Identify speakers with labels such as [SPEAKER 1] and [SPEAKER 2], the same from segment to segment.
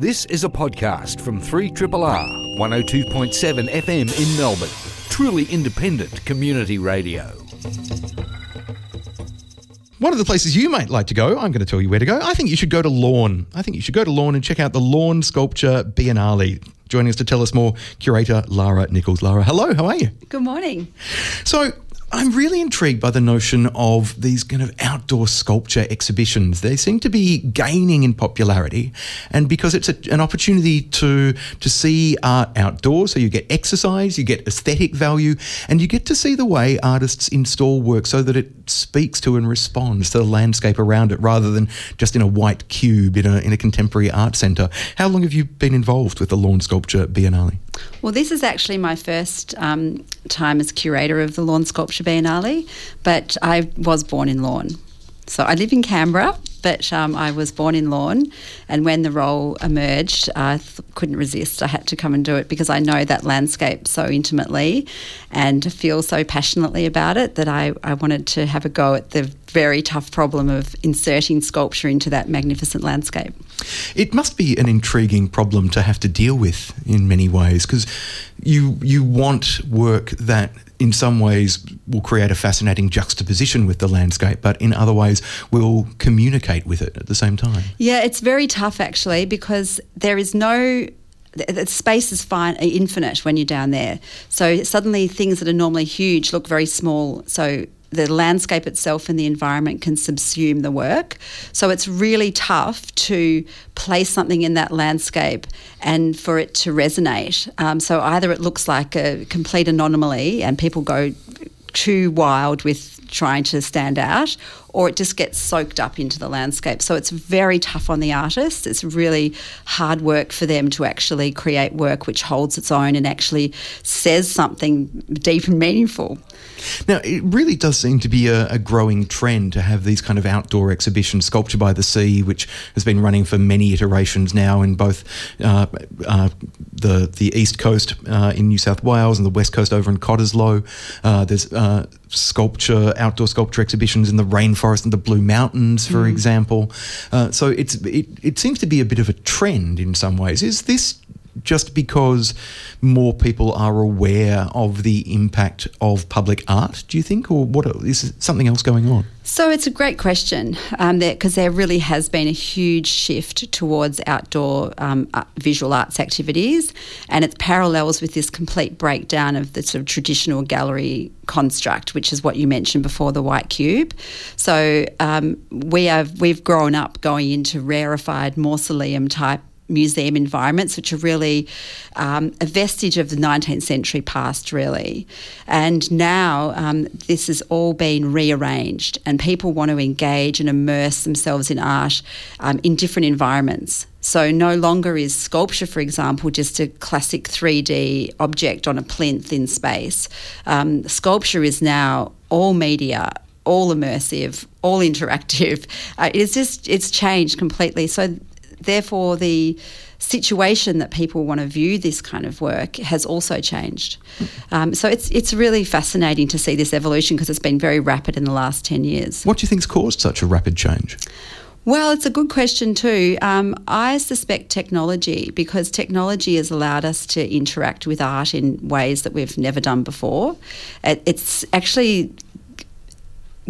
[SPEAKER 1] This is a podcast from 3RRR 102.7 FM in Melbourne. Truly independent community radio.
[SPEAKER 2] One of the places you might like to go, I'm going to tell you where to go. I think you should go to Lorne. I think you should go to Lorne and check out the Lorne Sculpture Biennale. Joining us to tell us more, curator Lara Nicholls. Lara, hello, how are you?
[SPEAKER 3] Good morning.
[SPEAKER 2] So, I'm really intrigued by the notion of these kind of outdoor sculpture exhibitions. They seem to be gaining in popularity, and because it's a, an opportunity to to see art outdoors, so you get exercise, you get aesthetic value, and you get to see the way artists install work so that it speaks to and responds to the landscape around it, rather than just in a white cube in a in a contemporary art centre. How long have you been involved with the Lorne Sculpture Biennale?
[SPEAKER 3] Well, this is actually my first um, time as curator of the Lorne Sculpture Biennale, but I was born in Lorne. So I live in Canberra, but um, I was born in Lorne, and when the role emerged, I th- couldn't resist. I had to come and do it because I know that landscape so intimately and feel so passionately about it that I, I wanted to have a go at the very tough problem of inserting sculpture into that magnificent landscape.
[SPEAKER 2] It must be an intriguing problem to have to deal with in many ways because you you want work that in some ways will create a fascinating juxtaposition with the landscape, but in other ways will communicate with it at the same time.
[SPEAKER 3] Yeah, it's very tough actually because there is no the space is fine, infinite when you're down there. So suddenly things that are normally huge look very small. So the landscape itself and the environment can subsume the work. So it's really tough to place something in that landscape and for it to resonate. Um, so either it looks like a complete anomaly and people go too wild with trying to stand out, or it just gets soaked up into the landscape. So it's very tough on the artist. It's really hard work for them to actually create work which holds its own and actually says something deep and meaningful.
[SPEAKER 2] Now, it really does seem to be a, a, growing trend to have these kind of outdoor exhibitions, Sculpture by the Sea, which has been running for many iterations now in both uh, uh, the the east coast uh, in New South Wales and the west coast over in Cottesloe. Uh, there's uh, sculpture, outdoor sculpture exhibitions in the rainforest and the Blue Mountains, for mm. example. Uh, so it's it, it seems to be a bit of a trend in some ways. Is this just because more people are aware of the impact of public art, do you think? Or what is something else going on?
[SPEAKER 3] So it's a great question because um, there, really has been a huge shift towards outdoor um, visual arts activities, and it parallels with this complete breakdown of the sort of traditional gallery construct, which is what you mentioned before, the white cube. So um, we have we've grown up going into rarefied mausoleum type museum environments, which are really um, a vestige of the 19th century past, really. And now um, this has all been rearranged, and people want to engage and immerse themselves in art um, in different environments. So, no longer is sculpture, for example, just a classic 3D object on a plinth in space. Um, sculpture is now all media, all immersive, all interactive. Uh, it's just it's changed completely. So therefore, the situation that people want to view this kind of work has also changed. Um, so it's it's really fascinating to see this evolution because it's been very rapid in the last ten years.
[SPEAKER 2] What do you think's caused such a rapid change?
[SPEAKER 3] Well, it's a good question too. Um, I suspect technology, because technology has allowed us to interact with art in ways that we've never done before. It's actually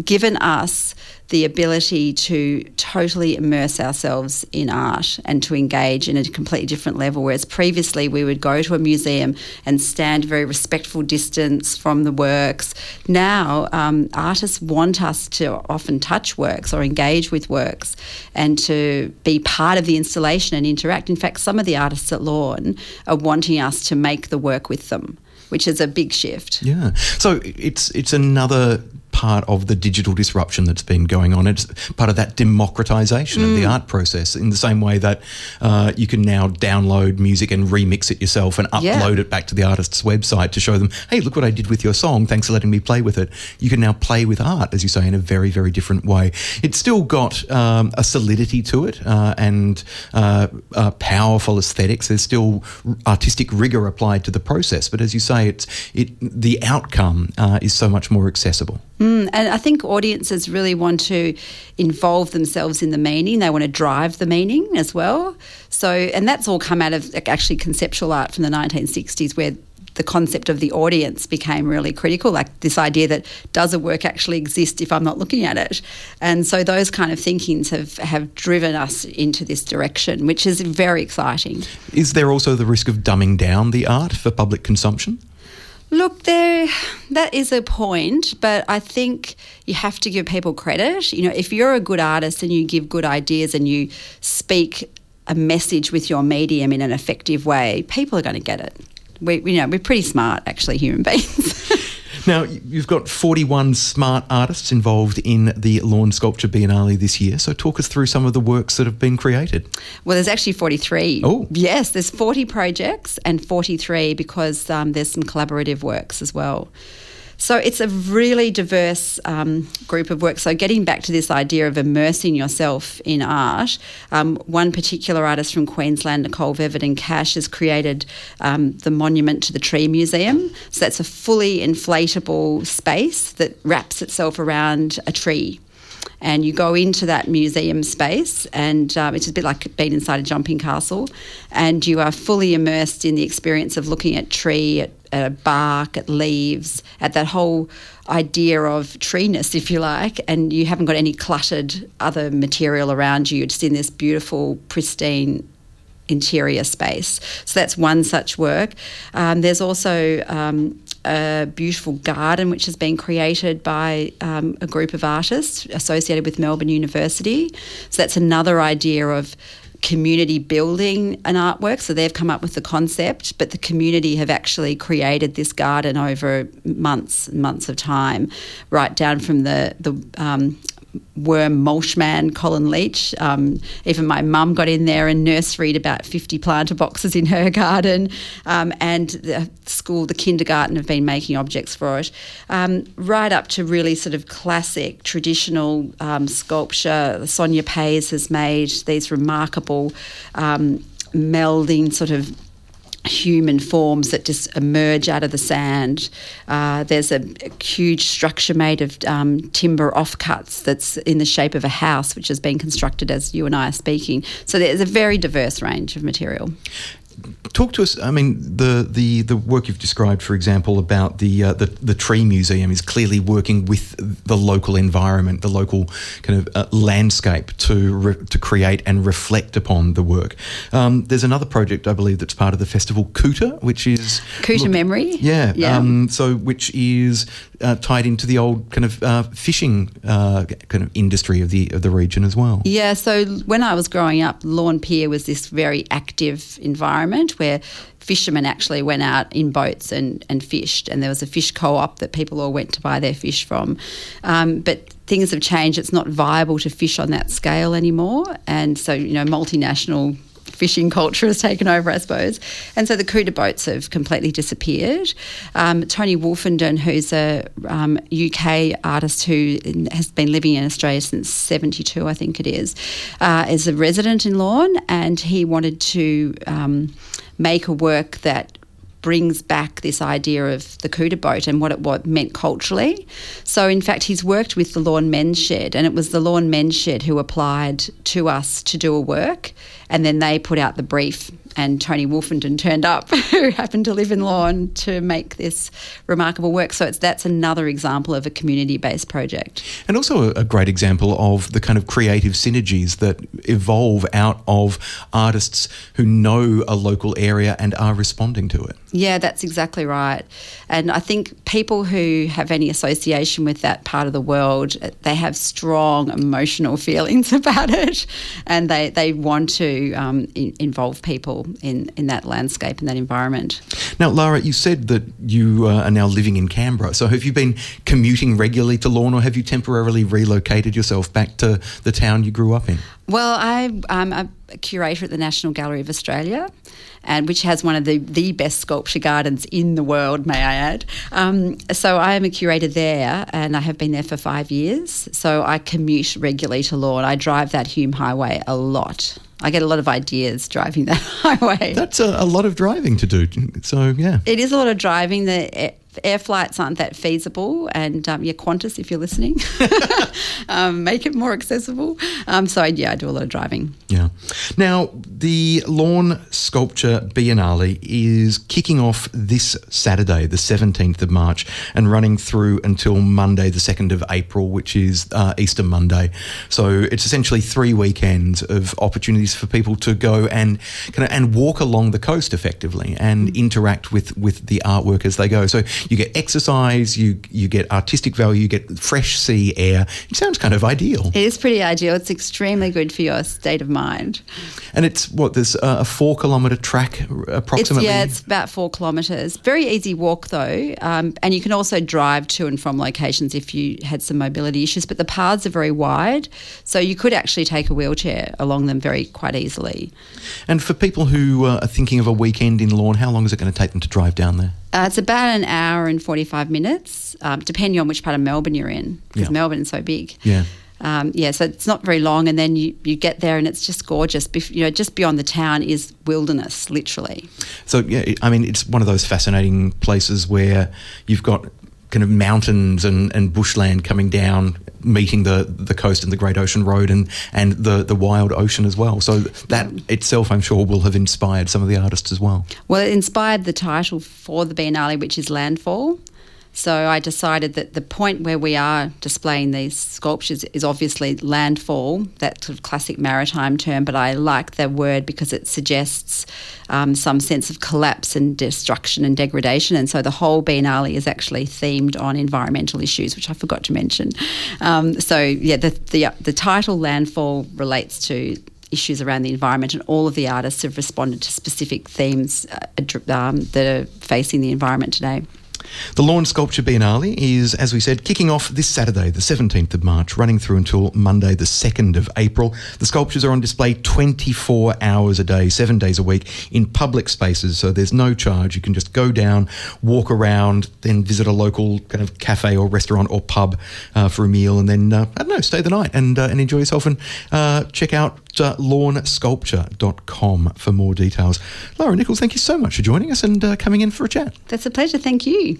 [SPEAKER 3] given us the ability to totally immerse ourselves in art and to engage in a completely different level. Whereas previously we would go to a museum and stand a very respectful distance from the works. Now um, artists want us to often touch works or engage with works and to be part of the installation and interact. In fact, some of the artists at Lorne are wanting us to make the work with them which is a big shift.
[SPEAKER 2] Yeah. So it's it's another part of the digital disruption that's been going on. It's part of that democratization mm. of the mm. art process in the same way that uh, you can now download music and remix it yourself and upload yeah. it back to the artist's website to show them, hey, look what I did with your song. Thanks for letting me play with it. You can now play with art, as you say, in a very, very different way. It's still got um, a solidity to it uh, and uh, uh powerful aesthetics. There's still artistic rigor applied to the process. But as you say, it's it the outcome uh, is so much more accessible.
[SPEAKER 3] Mm, Mm, and I think audiences really want to involve themselves in the meaning. They want to drive the meaning as well. So, and that's all come out of actually conceptual art from the 1960s, where the concept of the audience became really critical, like this idea that does a work actually exist if I'm not looking at it? And so those kind of thinkings have, have driven us into this direction, which is very exciting.
[SPEAKER 2] Is there also the risk of dumbing down the art for public consumption?
[SPEAKER 3] Look, there, that is a point, but I think you have to give people credit. You know, if you're a good artist and you give good ideas and you speak a message with your medium in an effective way, people are going to get it we, you know, we're pretty smart, actually, human beings.
[SPEAKER 2] now, you've got 41 smart artists involved in the Lorne Sculpture Biennale this year. So, talk us through some of the works that have been created.
[SPEAKER 3] Well, there's actually 43.
[SPEAKER 2] Oh.
[SPEAKER 3] Yes, there's 40 projects and 43 because um, there's some collaborative works as well. So it's a really diverse um, group of work. So getting back to this idea of immersing yourself in art, um, one particular artist from Queensland, Nicole Voevodin-Cash, has created um, the Monument to the Tree Museum. So that's a fully inflatable space that wraps itself around a tree and you go into that museum space, and um, it's a bit like being inside a jumping castle, and you are fully immersed in the experience of looking at tree, at, at a bark, at leaves, at that whole idea of treeness, if you like, and you haven't got any cluttered other material around you. You're just in this beautiful, pristine interior space. So that's one such work. Um, there's also um, a beautiful garden which has been created by um, a group of artists associated with Melbourne University. So that's another idea of community building an artwork. So they've come up with the concept, but the community have actually created this garden over months and months of time, right down from the the um, worm mulch man, Colin Leach. Um, even my mum got in there and nurseried about 50 planter boxes in her garden. Um, and the school, the kindergarten, have been making objects for it. Um, right up to really sort of classic, traditional um, sculpture. Sonia Payes has made these remarkable um, melding sort of human forms that just emerge out of the sand. Uh, there's a, a, huge structure made of um, timber offcuts that's in the shape of a house, which has been constructed as you and I are speaking. So there's a very diverse range of material
[SPEAKER 2] talk to us. I mean, the, the, the work you've described, for example, about the, uh, the the tree museum is clearly working with the local environment, the local kind of uh, landscape to re- to create and reflect upon the work. Um, there's another project, I believe, that's part of the festival, Couta, which is
[SPEAKER 3] Couta look, Memory.
[SPEAKER 2] Yeah. yeah. Um, so, which is uh, tied into the old kind of uh, fishing uh, kind of industry of the of the region as well.
[SPEAKER 3] Yeah. So when I was growing up, Lorne Pier was this very active environment where fishermen actually went out in boats and, and fished, and there was a fish co-op that people all went to buy their fish from. Um, but things have changed; it's not viable to fish on that scale anymore, and so you know multinational fishing culture has taken over, I suppose. And so the Couta boats have completely disappeared. Um, Tony Wolfenden, who's a um, UK artist who has been living in Australia since 72, I think it is, uh, is a resident in Lorne and he wanted to um, make a work that brings back this idea of the Couta boat and what it what meant culturally. So, in fact, he's worked with the Lorne Men's Shed, and it was the Lorne Men's Shed who applied to us to do a work and then they put out the brief and Tony Wolfenden turned up, who happened to live in Lorne, to make this remarkable work. So it's that's another example of a community-based project,
[SPEAKER 2] and also a great example of the kind of creative synergies that evolve out of artists who know a local area and are responding to it.
[SPEAKER 3] Yeah, that's exactly right. And I think people who have any association with that part of the world, they have strong emotional feelings about it, and they they want to um, in, involve people in, in that landscape and that environment.
[SPEAKER 2] Now, Lara, you said that you uh, are now living in Canberra. So have you been commuting regularly to Lorne or have you temporarily relocated yourself back to the town you grew up in?
[SPEAKER 3] Well, I, I'm a curator at the National Gallery of Australia, and which has one of the, the best sculpture gardens in the world, may I add. Um, so I am a curator there, and I have been there for five years. So I commute regularly to Lorne. I drive that Hume Highway a lot. I get a lot of ideas driving that highway.
[SPEAKER 2] That's a, a, lot of driving to do. So, yeah.
[SPEAKER 3] It is a lot of driving. The air flights aren't that feasible, and um, yeah, Qantas, if you're listening, um, make it more accessible. Um, so yeah, I do a lot of driving.
[SPEAKER 2] Yeah. Now the Lorne Sculpture Biennale is kicking off this Saturday, the 17th of March, and running through until Monday, the 2nd of April, which is uh, Easter Monday. So it's essentially three weekends of opportunities for people to go and kind of and walk along the coast effectively and interact with with the artwork as they go. So you get exercise, you you get artistic value, you get fresh sea air. It sounds kind of ideal.
[SPEAKER 3] It is pretty ideal. It's extremely good for your state of mind.
[SPEAKER 2] And it's what there's a four kilometre track approximately.
[SPEAKER 3] It's, yeah, it's about four kilometres. Very easy walk though, um, and you can also drive to and from locations if you had some mobility issues. But the paths are very wide, so you could actually take a wheelchair along them very quite easily.
[SPEAKER 2] And for people who uh, are thinking of a weekend in Lorne, how long is it going to take them to drive down there?
[SPEAKER 3] Uh, it's about an hour and 45 minutes, um, depending on which part of Melbourne you're in, because
[SPEAKER 2] Yeah.
[SPEAKER 3] Melbourne's so big.
[SPEAKER 2] Yeah.
[SPEAKER 3] Um, yeah, so it's not very long, and then you, you get there and it's just gorgeous. Bef- you know, just beyond the town is wilderness, literally.
[SPEAKER 2] So yeah, I mean, it's one of those fascinating places where you've got kind of mountains and, and bushland coming down, meeting the, the coast and the Great Ocean Road, and and the the wild ocean as well. So that itself, I'm sure, will have inspired some of the artists as well.
[SPEAKER 3] Well, it inspired the title for the Biennale, which is Landfall. So I decided that the point where we are displaying these sculptures is obviously landfall, that sort of classic maritime term, but I like the word because it suggests um, some sense of collapse and destruction and degradation. And so the whole Biennale is actually themed on environmental issues, which I forgot to mention. Um, so yeah, the, the, the title Landfall relates to issues around the environment, and all of the artists have responded to specific themes uh, um, that are facing the environment today.
[SPEAKER 2] The Lorne Sculpture Biennale is, as we said, kicking off this Saturday, the 17th of March, running through until Monday, the 2nd of April. The sculptures are on display 24 hours a day, seven days a week, in public spaces, so there's no charge. You can just go down, walk around, then visit a local kind of cafe or restaurant or pub uh, for a meal, and then, uh, I don't know, stay the night and, uh, and enjoy yourself and uh, check out lornesculpture.com for more details. Laura Nicholls, thank you so much for joining us and uh, coming in for a chat.
[SPEAKER 3] That's a pleasure. Thank you.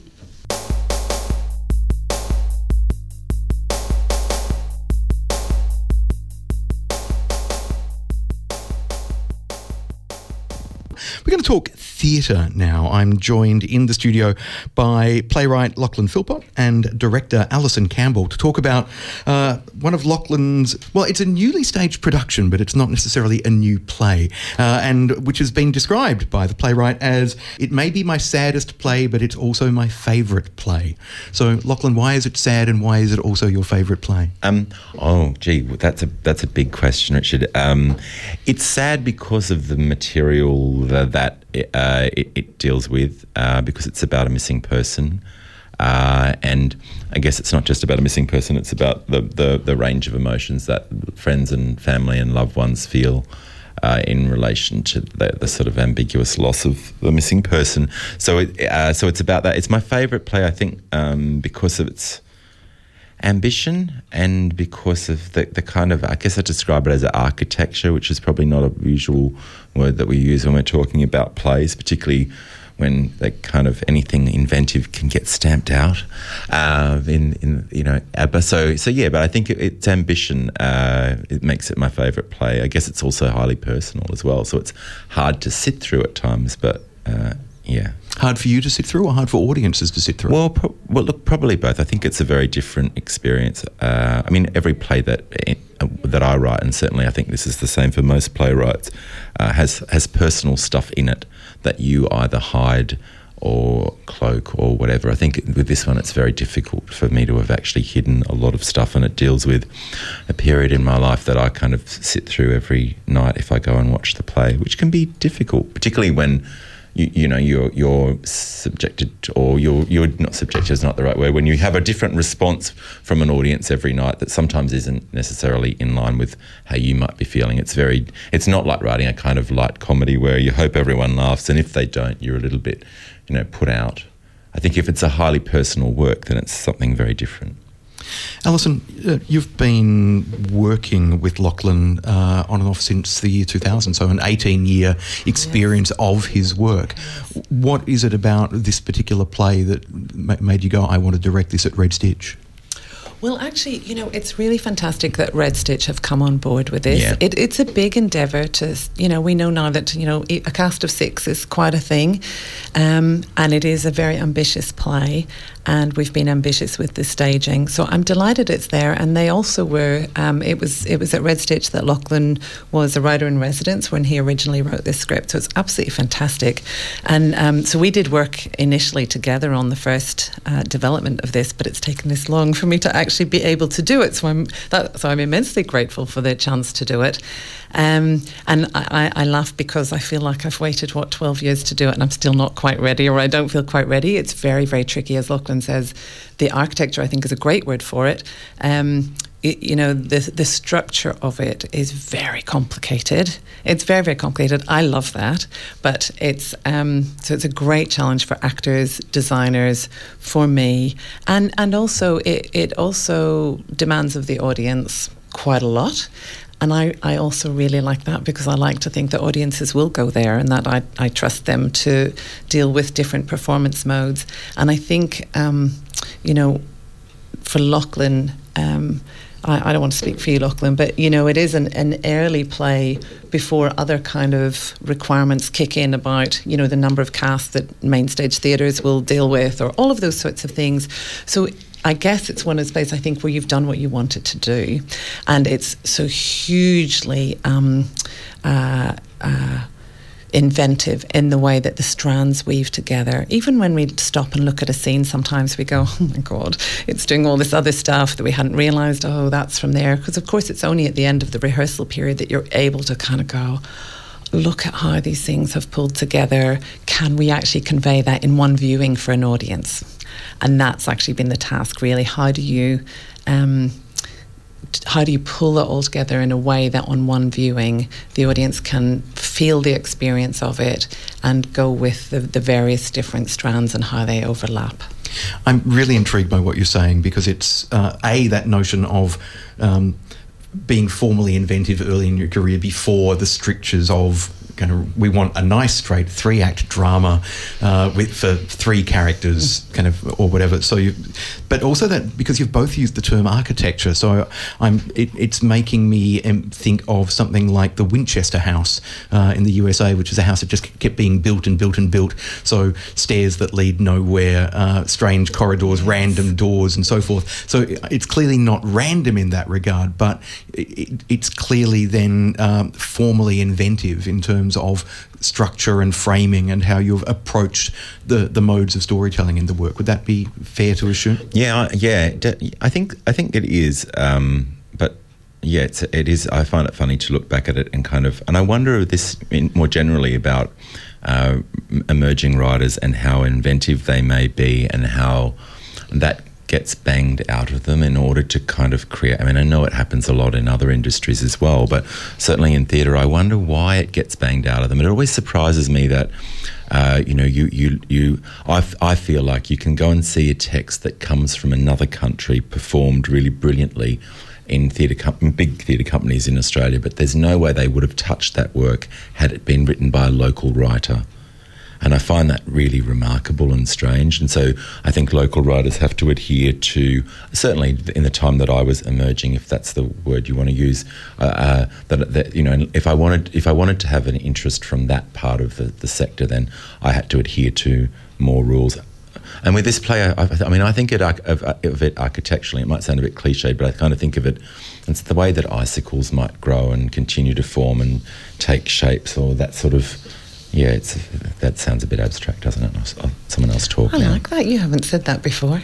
[SPEAKER 2] We're going to talk theatre now. I'm joined in the studio by playwright Lachlan Philpott and director Alyson Campbell to talk about uh, one of Lachlan's, well, it's a newly staged production, but it's not necessarily a new play, uh, and which has been described by the playwright as it may be my saddest play, but it's also my favourite play. So, Lachlan, why is it sad and why is it also your favourite play?
[SPEAKER 4] Um, oh, gee, that's a that's a big question, Richard. Um, it's sad because of the material that, that uh, it, it deals with, uh, because it's about a missing person. Uh, and I guess it's not just about a missing person, it's about the, the, the range of emotions that friends and family and loved ones feel uh, in relation to the, the sort of ambiguous loss of the missing person. So, it, uh, so it's about that. It's my favourite play, I think, um, because of its ambition and because of the, the kind of, I guess I describe it as architecture, which is probably not a usual word that we use when we're talking about plays, particularly when they kind of anything inventive can get stamped out uh, in, in, you know, ABBA. So, so yeah, but I think it, it's ambition. Uh, it makes it my favourite play. I guess it's also highly personal as well. So it's hard to sit through at times, but uh, yeah.
[SPEAKER 2] Hard for you to sit through or hard for audiences to sit through?
[SPEAKER 4] Well, pro- well, look, probably both. I think it's a very different experience. Uh, I mean, every play that uh, that I write, and certainly I think this is the same for most playwrights, uh, has has personal stuff in it that you either hide or cloak or whatever. I think with this one, it's very difficult for me to have actually hidden a lot of stuff, and it deals with a period in my life that I kind of sit through every night if I go and watch the play, which can be difficult, particularly when you, you know you're you're subjected or you're you're not subjected is not the right word when you have a different response from an audience every night that sometimes isn't necessarily in line with how you might be feeling. It's very it's not like writing a kind of light comedy where you hope everyone laughs and if they don't you're a little bit you know put out. I think if it's a highly personal work then it's something very different
[SPEAKER 2] Alyson, uh, you've been working with Lachlan uh, on and off since the year 2000, so an 18 year experience of his work. What is it about this particular play that made you go, I want to direct this at Red Stitch?
[SPEAKER 5] Well, actually, you know, it's really fantastic that Red Stitch have come on board with this. Yeah. It, it's a big endeavour to, you know, we know now that, you know, a cast of six is quite a thing. Um, and it is a very ambitious play and we've been ambitious with the staging. So I'm delighted it's there. And they also were. Um, it was it was at Red Stitch that Lachlan was a writer in residence when he originally wrote this script. So it's absolutely fantastic. And um, so we did work initially together on the first uh, development of this, but it's taken this long for me to actually be able to do it. So I'm that, so I'm immensely grateful for the chance to do it. Um, and I, I, laugh because I feel like I've waited, what, 12 years to do it and I'm still not quite ready or I don't feel quite ready. It's very, very tricky. As Lachlan says, the architecture, I think, is a great word for it. Um, you know the the structure of it is very complicated. It's very very complicated. I love that, but it's um, so it's a great challenge for actors, designers, for me, and and also it it also demands of the audience quite a lot. And I, I also really like that because I like to think that audiences will go there and that I, I trust them to deal with different performance modes. And I think, um, you know, for Lachlan, um, I, I, don't want to speak for you, Lachlan, but you know, it is an, an early play before other kind of requirements kick in about, you know, the number of casts that main stage theatres will deal with or all of those sorts of things. So I guess it's one of those places I think where you've done what you wanted to do, and it's so hugely um, uh, uh, inventive in the way that the strands weave together. Even when we stop and look at a scene, sometimes we go, "Oh my god, it's doing all this other stuff that we hadn't realized. Oh, that's from there, because of course it's only at the end of the rehearsal period that you're able to kind of go look at how these things have pulled together. Can we actually convey that in one viewing for an audience? and that's actually been the task really how do you um, how do you pull it all together in a way that on one viewing the audience can feel the experience of it and go with the, the various different strands and how they overlap.
[SPEAKER 2] I'm really intrigued by what you're saying because it's uh, a that notion of um, being formally inventive early in your career before the strictures of kind of we want a nice straight three act drama uh, with for three characters, kind of or whatever. So you, but also that because you've both used the term architecture, so I'm it, it's making me um, think of something like the Winchester House uh, in the USA, which is a house that just kept being built and built and built. So stairs that lead nowhere, uh, strange corridors, random doors, and so forth. So it's clearly not random in that regard, but it, it's clearly then um, formally inventive in terms terms of structure and framing and how you've approached the, the modes of storytelling in the work. Would that be fair to assume?
[SPEAKER 4] Yeah, yeah. I think I think it is. Um, but yeah, it's, it is. I find it funny to look back at it and kind of, and I wonder this more generally about uh, emerging writers and how inventive they may be and how that gets banged out of them in order to kind of create. I mean, I know it happens a lot in other industries as well, but certainly in theatre, I wonder why it gets banged out of them. It always surprises me that. Uh, you know, you, you, you, I, I feel like you can go and see a text that comes from another country performed really brilliantly in theatre com- big theatre companies in Australia, but there's no way they would have touched that work had it been written by a local writer. And I find that really remarkable and strange. And so I think local writers have to adhere to, certainly in the time that I was emerging, if that's the word you want to use, uh, uh, that, that, you know, if I wanted if I wanted to have an interest from that part of the, the sector, then I had to adhere to more rules. And with this play, I, I mean, I think it, of, of, it architecturally, it might sound a bit cliche, but I kind of think of it, it's the way that icicles might grow and continue to form and take shapes or that sort of yeah, it's that sounds a bit abstract, doesn't it? I'll, someone else talk.
[SPEAKER 5] I
[SPEAKER 4] now.
[SPEAKER 5] like that. You haven't said that before.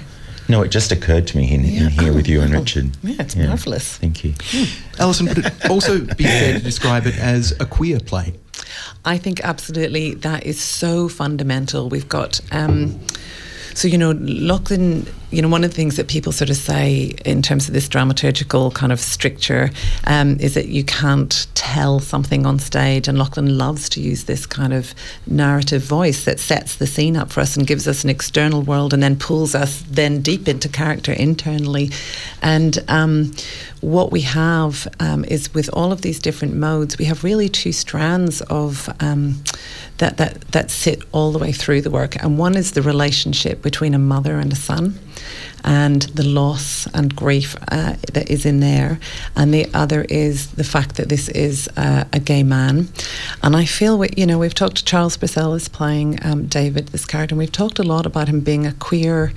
[SPEAKER 4] No, it just occurred to me in, yeah. in here oh, with you and oh, Richard.
[SPEAKER 5] Yeah, it's yeah. marvellous.
[SPEAKER 4] Thank you.
[SPEAKER 2] Hmm. Alyson, would it also be fair to describe it as a queer play?
[SPEAKER 5] I think absolutely that is so fundamental. We've got. Um, so you know, Lachlan you know, one of the things that people sort of say in terms of this dramaturgical kind of stricture um, is that you can't tell something on stage. And Lachlan loves to use this kind of narrative voice that sets the scene up for us and gives us an external world and then pulls us then deep into character internally. And um, what we have um, is with all of these different modes, we have really two strands of um, that, that, that sit all the way through the work. And one is the relationship between a mother and a son and the loss and grief uh, that is in there. And the other is the fact that this is uh, a gay man. And I feel, we, you know, we've talked to Charles Brissell is playing um, David, this character, and we've talked a lot about him being a queer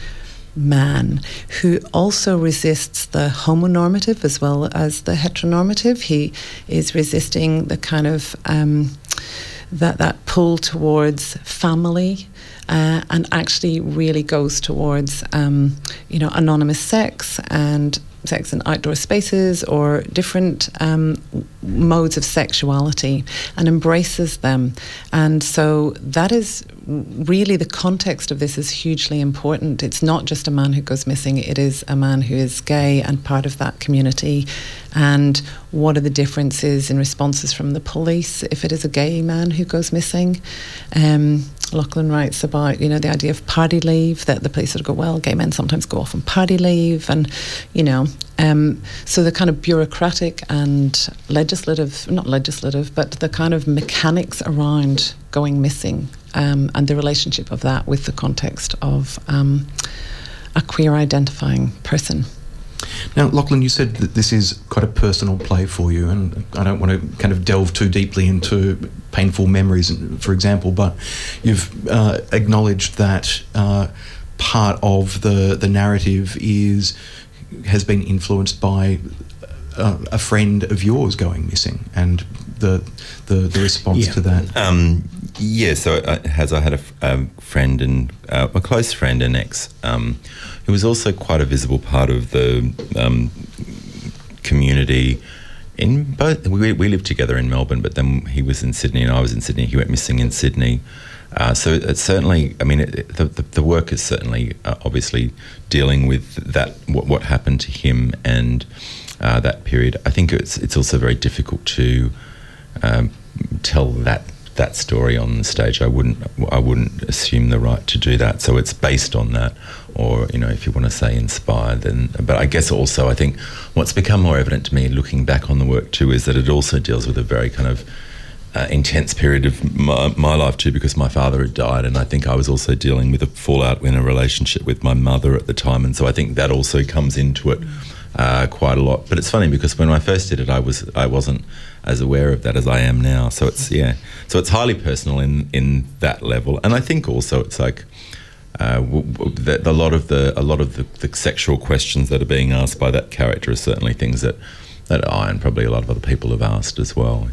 [SPEAKER 5] man who also resists the homonormative as well as the heteronormative. He is resisting the kind of um, that that pull towards family. Uh, and actually really goes towards um, you know anonymous sex and sex in outdoor spaces or different um, modes of sexuality and embraces them. And so that is really the context of this is hugely important. It's not just a man who goes missing, it is a man who is gay and part of that community. And what are the differences in responses from the police if it is a gay man who goes missing? Um, Lachlan writes about, you know, the idea of party leave, that the police sort of go, well, gay men sometimes go off on party leave. And, you know, um, so the kind of bureaucratic and legislative, not legislative, but the kind of mechanics around going missing um, and the relationship of that with the context of um, a queer identifying person.
[SPEAKER 2] Now, Lachlan, you said that this is quite a personal play for you, and I don't want to kind of delve too deeply into painful memories, for example, but you've uh, acknowledged that uh, part of the, the narrative is has been influenced by a, a friend of yours going missing, and the the, the response yeah. to that.
[SPEAKER 4] Um, yeah, so uh, as I had a, a friend and uh, a close friend and ex um, who was also quite a visible part of the um, community. In both, we, we lived together in Melbourne, but then he was in Sydney and I was in Sydney. He went missing in Sydney. Uh, so it's certainly, I mean, it, the, the, the, work is certainly uh, obviously dealing with that, what, what happened to him and uh, that period. I think it's it's also very difficult to um, tell that that story on the stage. I wouldn't I wouldn't assume the right to do that. So it's based on that, or you know, if you want to say inspired, then. But I guess also I think what's become more evident to me looking back on the work too is that it also deals with a very kind of uh, intense period of my, my, life too because my father had died and I think I was also dealing with a fallout in a relationship with my mother at the time and so I think that also comes into it uh, quite a lot but it's funny because when I first did it I was I wasn't as aware of that as I am now. So it's yeah, so it's highly personal in in that level, and I think also it's like. Uh, the, a lot of the a lot of the, the, sexual questions that are being asked by that character are certainly things that that I and probably a lot of other people have asked as well.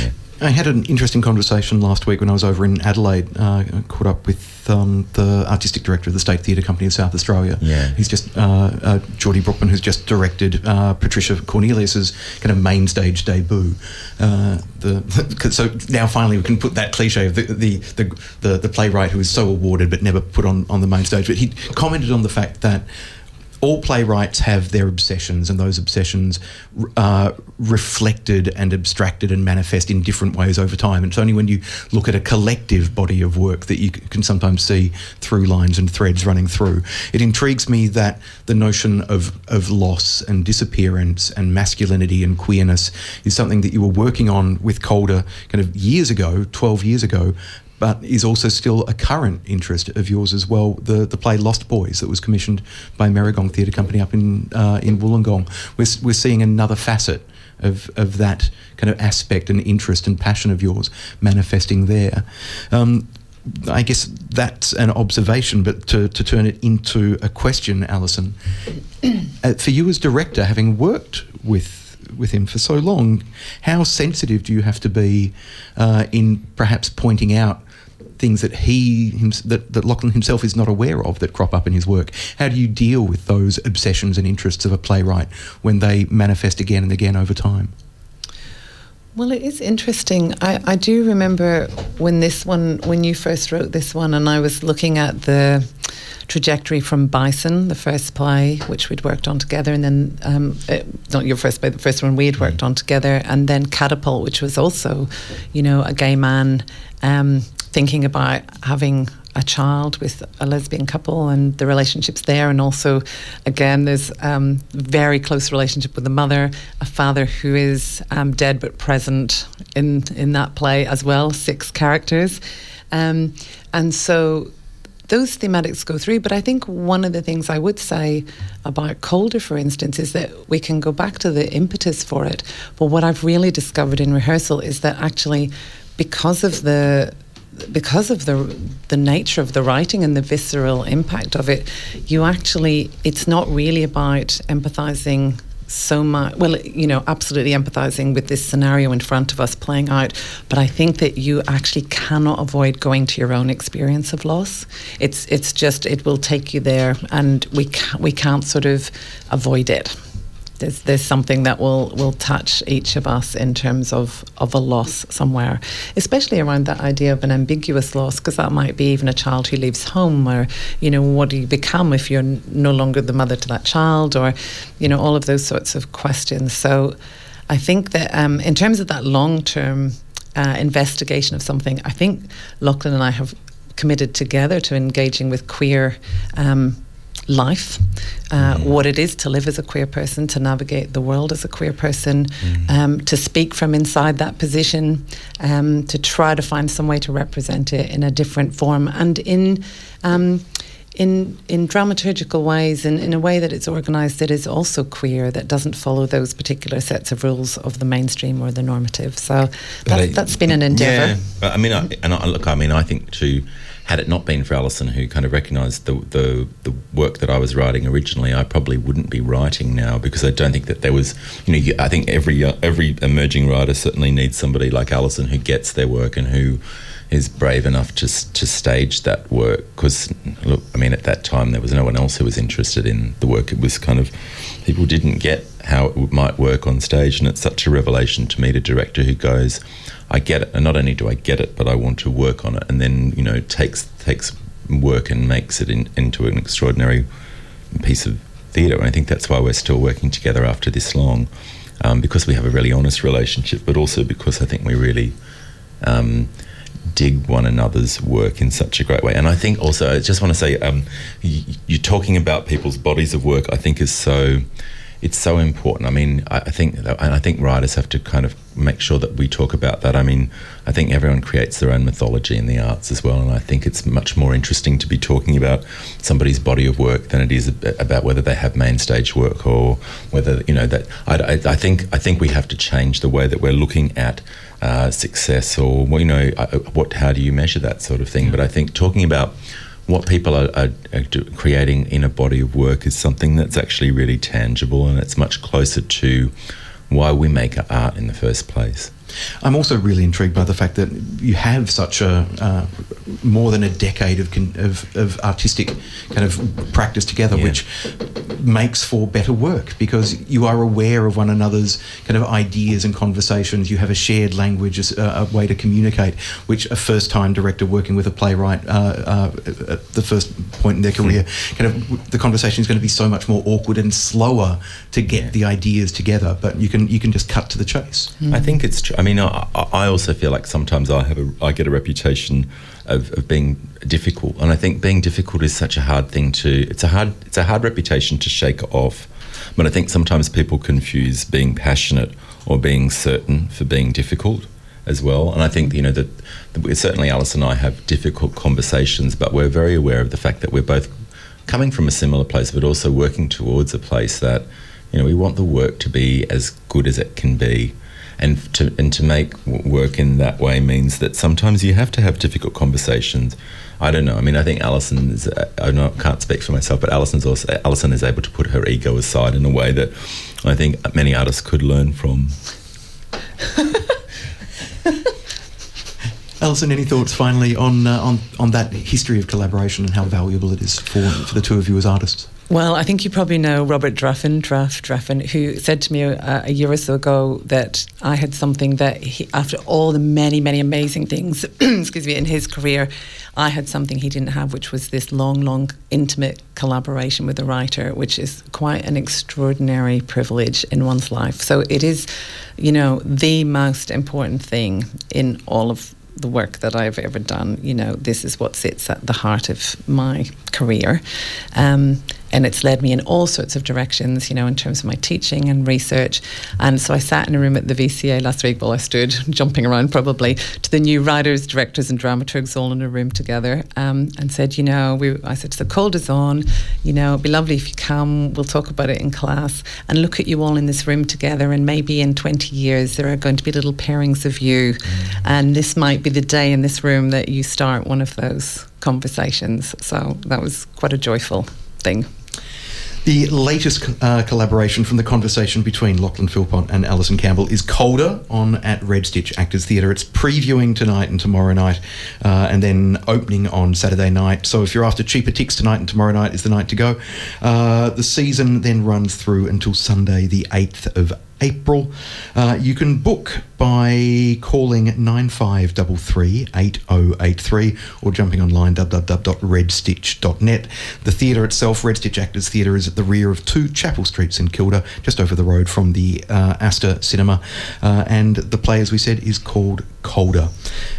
[SPEAKER 4] Yeah.
[SPEAKER 2] I had an interesting conversation last week when I was over in Adelaide. Uh, caught up with um, the artistic director of the State Theatre Company of South Australia.
[SPEAKER 4] Yeah,
[SPEAKER 2] he's just uh, uh, Geordie Brookman, who's just directed uh, Patricia Cornelius's kind of main stage debut. Uh, the, the, so now finally we can put that cliche of the the, the the, the playwright who is so awarded but never put on on the main stage. But he commented on the fact that all playwrights have their obsessions, and those obsessions are reflected and abstracted and manifest in different ways over time. And it's only when you look at a collective body of work that you can sometimes see through lines and threads running through. It intrigues me that the notion of, of loss and disappearance and masculinity and queerness is something that you were working on with Colder kind of years ago, 12 years ago, but is also still a current interest of yours as well. The the play Lost Boys that was commissioned by Merrigong Theatre Company up in uh, in Wollongong. We're we're seeing another facet of of that kind of aspect and interest and passion of yours manifesting there. Um, I guess that's an observation, but to, to turn it into a question, Alyson, uh, for you as director, having worked with with him for so long, how sensitive do you have to be uh, in perhaps pointing out things that he that, that Lachlan himself is not aware of that crop up in his work. How do you deal with those obsessions and interests of a playwright when they manifest again and again over time?
[SPEAKER 5] Well, it is interesting. I, I do remember when this one, when you first wrote this one, and I was looking at the trajectory from Bison, the first play, which we'd worked on together, and then um, uh, not your first play, the first one we'd worked on together, and then Catapult, which was also, you know, a gay man um, thinking about having a child with a lesbian couple and the relationships there, and also, again, there's um, very close relationship with the mother, a father who is um, dead but present in in that play as well. Six characters, um, and so those thematics go through. But I think one of the things I would say about Colder, for instance, is that we can go back to the impetus for it. But what I've really discovered in rehearsal is that actually, because of the because of the the nature of the writing and the visceral impact of it, you actually it's not really about empathizing so much well you know absolutely empathizing with this scenario in front of us playing out but i think that you actually cannot avoid going to your own experience of loss. It's it's just it will take you there and we can't, we can't sort of avoid it there's there's something that will will touch each of us in terms of of a loss somewhere, especially around that idea of an ambiguous loss, because that might be even a child who leaves home, or you know, what do you become if you're no longer the mother to that child, or you know, all of those sorts of questions. So, I think that um, in terms of that long term uh, investigation of something, I think Lachlan and I have committed together to engaging with queer. Um, life, uh, mm. what it is to live as a queer person, to navigate the world as a queer person, mm. um, to speak from inside that position, um, to try to find some way to represent it in a different form and in. Um, in, in dramaturgical ways, in, in a way that it's organised that is also queer, that doesn't follow those particular sets of rules of the mainstream or the normative. So that, has been an endeavour.
[SPEAKER 4] Yeah, I mean, I, and I, look, I mean, I think too had it not been for Alyson, who kind of recognised the, the, the work that I was writing originally, I probably wouldn't be writing now because I don't think that there was, you know, I think every uh, every emerging writer certainly needs somebody like Alyson who gets their work and who is brave enough to to stage that work. Because look, I mean, at that time there was no one else who was interested in the work. It was kind of people didn't get how it might work on stage, and it's such a revelation to meet a director who goes I get it, and not only do I get it, but I want to work on it, and then you know takes takes work and makes it in, into an extraordinary piece of theatre. And I think that's why we're still working together after this long, um, because we have a really honest relationship, but also because I think we really. Um, dig one another's work in such a great way. And I think also, I just want to say, um, you're talking about people's bodies of work, I think is so it's so important. I mean, I, I think, and I think writers have to kind of make sure that we talk about that. I mean, I think everyone creates their own mythology in the arts as well, and I think it's much more interesting to be talking about somebody's body of work than it is about whether they have main stage work or whether you know that. I, I, I think I think we have to change the way that we're looking at uh, success, or well, you know, what how do you measure that sort of thing? But I think talking about what people are, are, are, creating in a body of work is something that's actually really tangible and it's much closer to why we make art in the first place.
[SPEAKER 2] I'm also really intrigued by the fact that you have such a uh, more than a decade of, of, of, artistic kind of practice together, yeah. which makes for better work because you are aware of one another's kind of ideas and conversations. You have a shared language, a, a way to communicate, which a first time director working with a playwright uh, uh, at the first point in their hmm. career, kind of the conversation is going to be so much more awkward and slower to get yeah. the ideas together. But you can you can just cut to the chase.
[SPEAKER 4] Mm. I think it's true. I mean, I, I also feel like sometimes I have a I get a reputation of, of being difficult, and I think being difficult is such a hard thing to. It's a hard it's a hard reputation to shake off. But I think sometimes people confuse being passionate or being certain for being difficult as well. And I think you know that, that certainly Alice and I have difficult conversations, but we're very aware of the fact that we're both coming from a similar place, but also working towards a place that you know we want the work to be as good as it can be and to and to make work in that way means that sometimes you have to have difficult conversations. I don't know. I mean, I think Alyson is. I know, can't speak for myself, but Alyson's also Alyson is able to put her ego aside in a way that I think many artists could learn from.
[SPEAKER 2] Alyson, any thoughts finally on uh, on on that history of collaboration and how valuable it is for for the two of you as artists?
[SPEAKER 5] Well, I think you probably know Robert Druffin, Druff Druffin, who said to me uh, a year or so ago that I had something that, he, after all the many, many amazing things, excuse me, in his career, I had something he didn't have, which was this long, long, intimate collaboration with a writer, which is quite an extraordinary privilege in one's life. So it is, you know, the most important thing in all of the work that I've ever done. You know, this is what sits at the heart of my career. Um, and it's led me in all sorts of directions, you know, in terms of my teaching and research. And so I sat in a room at the VCA last week while I stood jumping around probably to the new writers, directors, and dramaturgs all in a room together um, and said, you know, we, I said, the cold is on, you know, it'd be lovely if you come, we'll talk about it in class and look at you all in this room together. And maybe in 20 years, there are going to be little pairings of you. Mm. And this might be the day in this room that you start one of those conversations. So that was quite a joyful thing.
[SPEAKER 2] The latest uh, collaboration from the conversation between Lachlan Philpott and Alyson Campbell is Colder on at Red Stitch Actors Theatre. It's previewing tonight and tomorrow night, uh, and then opening on Saturday night. So if you're after cheaper ticks tonight and tomorrow night is the night to go. Uh, the season then runs through until Sunday, the 8th of April. Uh, you can book by calling 9533 8083 or jumping online www.redstitch.net. The theatre itself, Red Stitch Actors Theatre, is at the rear of 2 Chapel Street St Kilda, just over the road from the uh, Astor Cinema. Uh, and the play, as we said, is called Colder.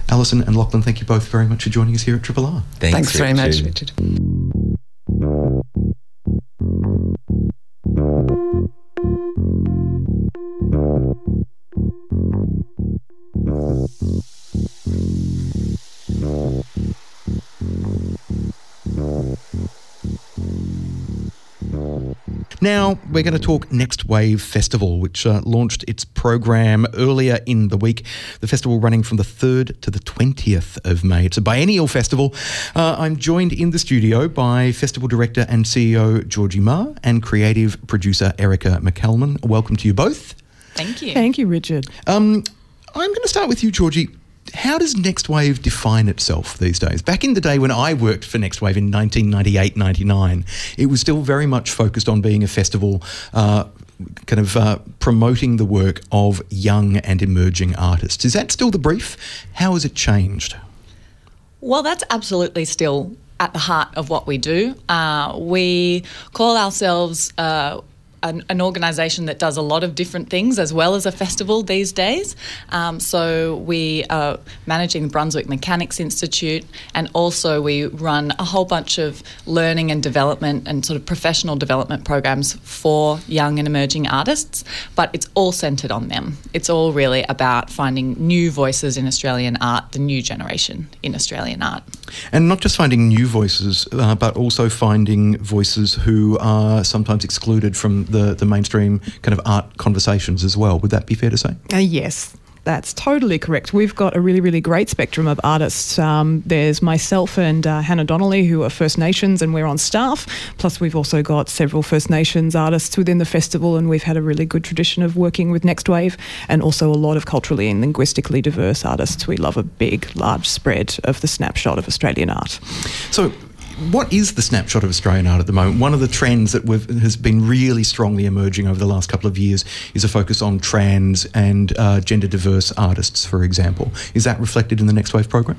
[SPEAKER 2] Alyson and Lachlan, thank you both very much for joining us here at Triple R.
[SPEAKER 5] Thanks, Thanks very much, Richard.
[SPEAKER 2] Now, we're going to talk Next Wave Festival, which uh, launched its program earlier in the week. The festival running from the 3rd to the 20th of May. It's a biennial festival. Uh, I'm joined in the studio by Festival Director and CEO Georgie Meagher and creative producer Erica McCalman. Welcome to you both.
[SPEAKER 6] Thank you.
[SPEAKER 7] Thank you, Richard.
[SPEAKER 2] Um, I'm going to start with you, Georgie how does Next Wave define itself these days? Back in the day when I worked for Next Wave in 1998 99, it was still very much focused on being a festival. Uh, kind of uh, promoting the work of young and emerging artists. Is that still the brief? How has it changed?
[SPEAKER 6] Well, that's absolutely still at the heart of what we do. Uh, we call ourselves uh, an, an organisation that does a lot of different things as well as a festival these days. Um, so we are managing the Brunswick Mechanics Institute, and also we run a whole bunch of learning and development and sort of professional development programs for young and emerging artists. But it's all centred on them. It's all really about finding new voices in Australian art, the new generation in Australian art.
[SPEAKER 2] And not just finding new voices, uh, but also finding voices who are sometimes excluded from the, the mainstream kind of art conversations as well. Would that be fair to say?
[SPEAKER 7] Uh, yes, that's totally correct. We've got a really, really great spectrum of artists. Um, there's myself and uh, Hannah Donnelly, who are First Nations, and we're on staff. Plus, we've also got several First Nations artists within the festival, and we've had a really good tradition of working with Next Wave, and also a lot of culturally and linguistically diverse artists. We love a big, large spread of the snapshot of Australian art.
[SPEAKER 2] So, what is the snapshot of Australian art at the moment? One of the trends that has been really strongly emerging over the last couple of years is a focus on trans and uh, gender diverse artists, for example. Is that reflected in the Next Wave program?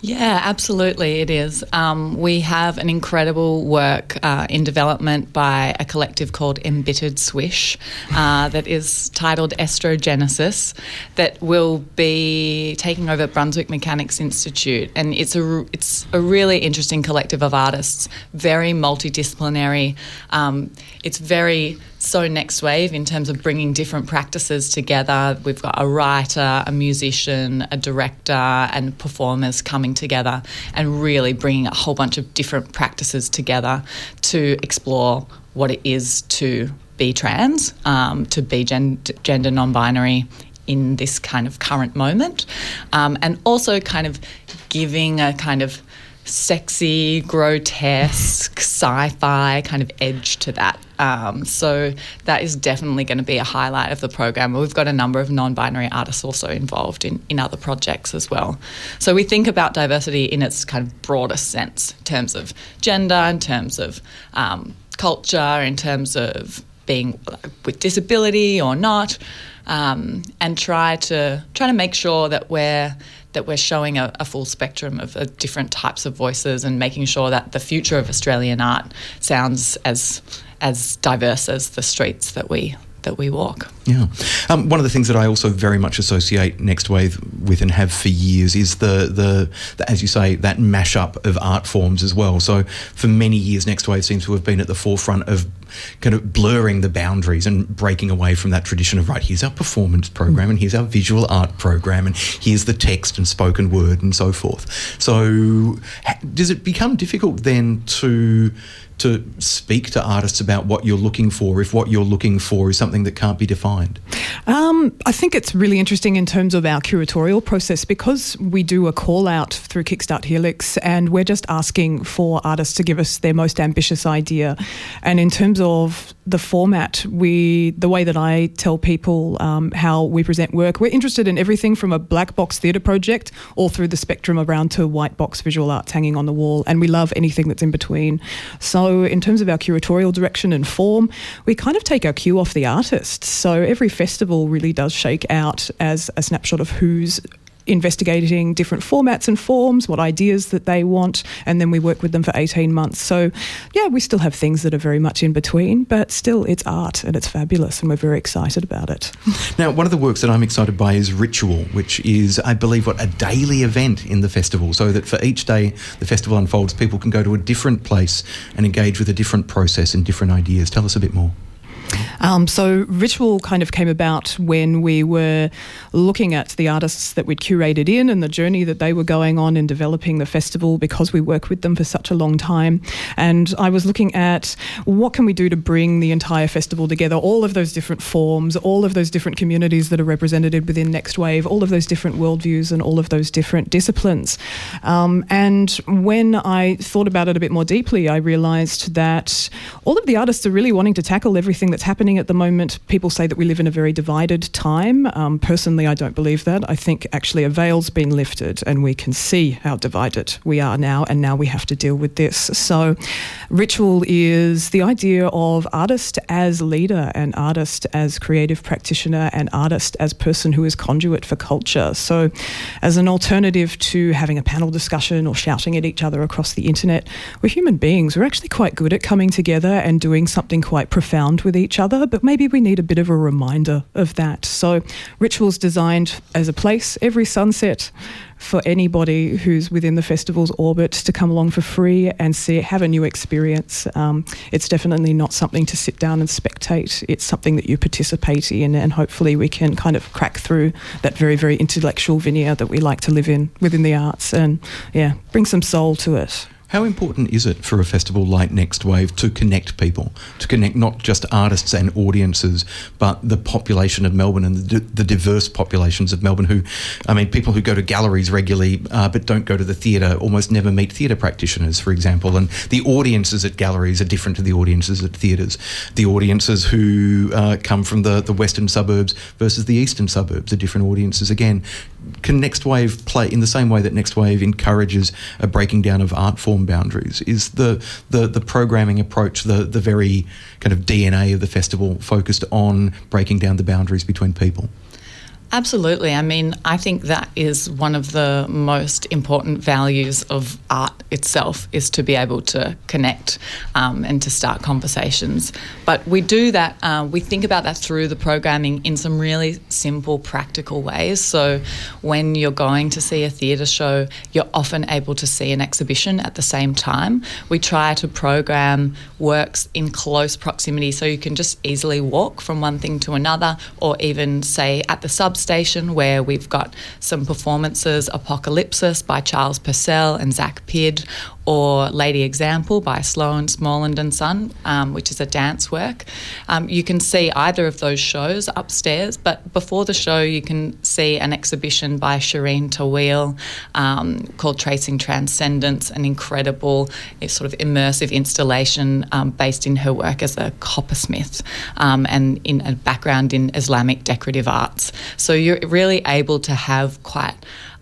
[SPEAKER 6] Yeah, absolutely, it is. Um, we have an incredible work uh, in development by a collective called Embittered Swish uh, that is titled Estrogenesis that will be taking over Brunswick Mechanics Institute. And it's a, it's a really interesting collective of artists, very multidisciplinary. Um, it's very so next wave in terms of bringing different practices together. We've got a writer, a musician, a director, and performers coming together and really bringing a whole bunch of different practices together to explore what it is to be trans, um, to be gen- gender non binary in this kind of current moment, um, and also kind of giving a kind of sexy, grotesque, sci fi kind of edge to that. Um, so that is definitely going to be a highlight of the program. We've got a number of non-binary artists also involved in, in other projects as well. So we think about diversity in its kind of broadest sense, in terms of gender, in terms of um, culture, in terms of being with disability or not, um, and try to try to make sure that we're that we're showing a, a full spectrum of, of, different types of voices and making sure that the future of Australian art sounds as as diverse as the streets that we that we walk.
[SPEAKER 2] Yeah. Um, one of the things that I also very much associate Next Wave with and have for years is the, the, the, as you say, that mashup of art forms as well. So for many years, Next Wave seems to have been at the forefront of kind of blurring the boundaries and breaking away from that tradition of, right, here's our performance program and here's our visual art program and here's the text and spoken word and so forth. So does it become difficult then to to speak to artists about what you're looking for if what you're looking for is something that can't be defined?
[SPEAKER 7] Um, I think it's really interesting in terms of our curatorial process because we do a call out through Kickstart Helix and we're just asking for artists to give us their most ambitious idea. And in terms of the format, we the way that I tell people um, how we present work, we're interested in everything from a black box theatre project all through the spectrum around to white box visual arts hanging on the wall, and we love anything that's in between. So, in terms of our curatorial direction and form, we kind of take our cue off the artists. So, every festival really does shake out as a snapshot of who's investigating different formats and forms, what ideas that they want, and then we work with them for 18 months. So, yeah, we still have things that are very much in between, but still it's art and it's fabulous, and we're very excited about it.
[SPEAKER 2] Now, one of the works that I'm excited by is Ritual, which is, I believe, what a daily event in the festival, so that for each day the festival unfolds, people can go to a different place and engage with a different process and different ideas. Tell us a bit more.
[SPEAKER 7] Um, so Ritual kind of came about when we were looking at the artists that we'd curated in and the journey that they were going on in developing the festival because we work with them for such a long time. And I was looking at what can we do to bring the entire festival together, all of those different forms, all of those different communities that are represented within Next Wave, all of those different worldviews and all of those different disciplines. Um, and when I thought about it a bit more deeply, I realized that all of the artists are really wanting to tackle everything that's happening happening at the moment. People say that we live in a very divided time. Um, personally, I don't believe that. I think actually a veil's been lifted and we can see how divided we are now, and now we have to deal with this. So, ritual is the idea of artist as leader and artist as creative practitioner and artist as person who is conduit for culture. So, as an alternative to having a panel discussion or shouting at each other across the internet, we're human beings. We're actually quite good at coming together and doing something quite profound with each other but maybe we need a bit of a reminder of that. So, rituals designed as a place every sunset for anybody who's within the festival's orbit to come along for free and see have a new experience. Um, it's definitely not something to sit down and spectate. It's something that you participate in, and hopefully we can kind of crack through that very very intellectual veneer that we like to live in within the arts, and yeah, bring some soul to it.
[SPEAKER 2] How important is it for a festival like Next Wave to connect people, to connect not just artists and audiences, but the population of Melbourne and the, the diverse populations of Melbourne who, I mean, people who go to galleries regularly uh, but don't go to the theatre almost never meet theatre practitioners, for example. And the audiences at galleries are different to the audiences at theatres. The audiences who uh, come from the, the western suburbs versus the eastern suburbs are different audiences again. Can Next Wave play in the same way that Next Wave encourages a breaking down of art form boundaries? Is the, the, the programming approach the, the very kind of DNA of the festival focused on breaking down the boundaries between people?
[SPEAKER 6] Absolutely. I mean, I think that is one of the most important values of art itself is to be able to connect um, and to start conversations. But we do that, uh, we think about that through the programming in some really simple, practical ways. So when you're going to see a theatre show, you're often able to see an exhibition at the same time. We try to program works in close proximity so you can just easily walk from one thing to another or even say at the sub substation where we've got some performances Apocalypsis by Charles Purcell and Zach Pidd, or Lady Example by Sloan Smallland and Son, um, which is a dance work. Um, you can see either of those shows upstairs, but before the show, you can see an exhibition by Shireen Taweel um, called Tracing Transcendence, an incredible sort of immersive installation um, based in her work as a coppersmith um, and in a background in Islamic decorative arts. So you're really able to have quite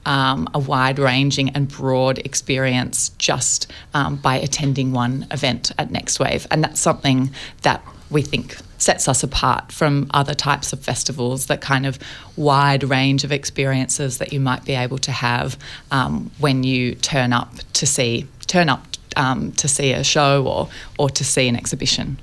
[SPEAKER 6] um, a wide ranging and broad experience just um, by attending one event at Next Wave. And that's something that we think sets us apart from other types of festivals, that kind of wide range of experiences that you might be able to have um, when you turn up to see turn up um, to see a show or or to see an exhibition.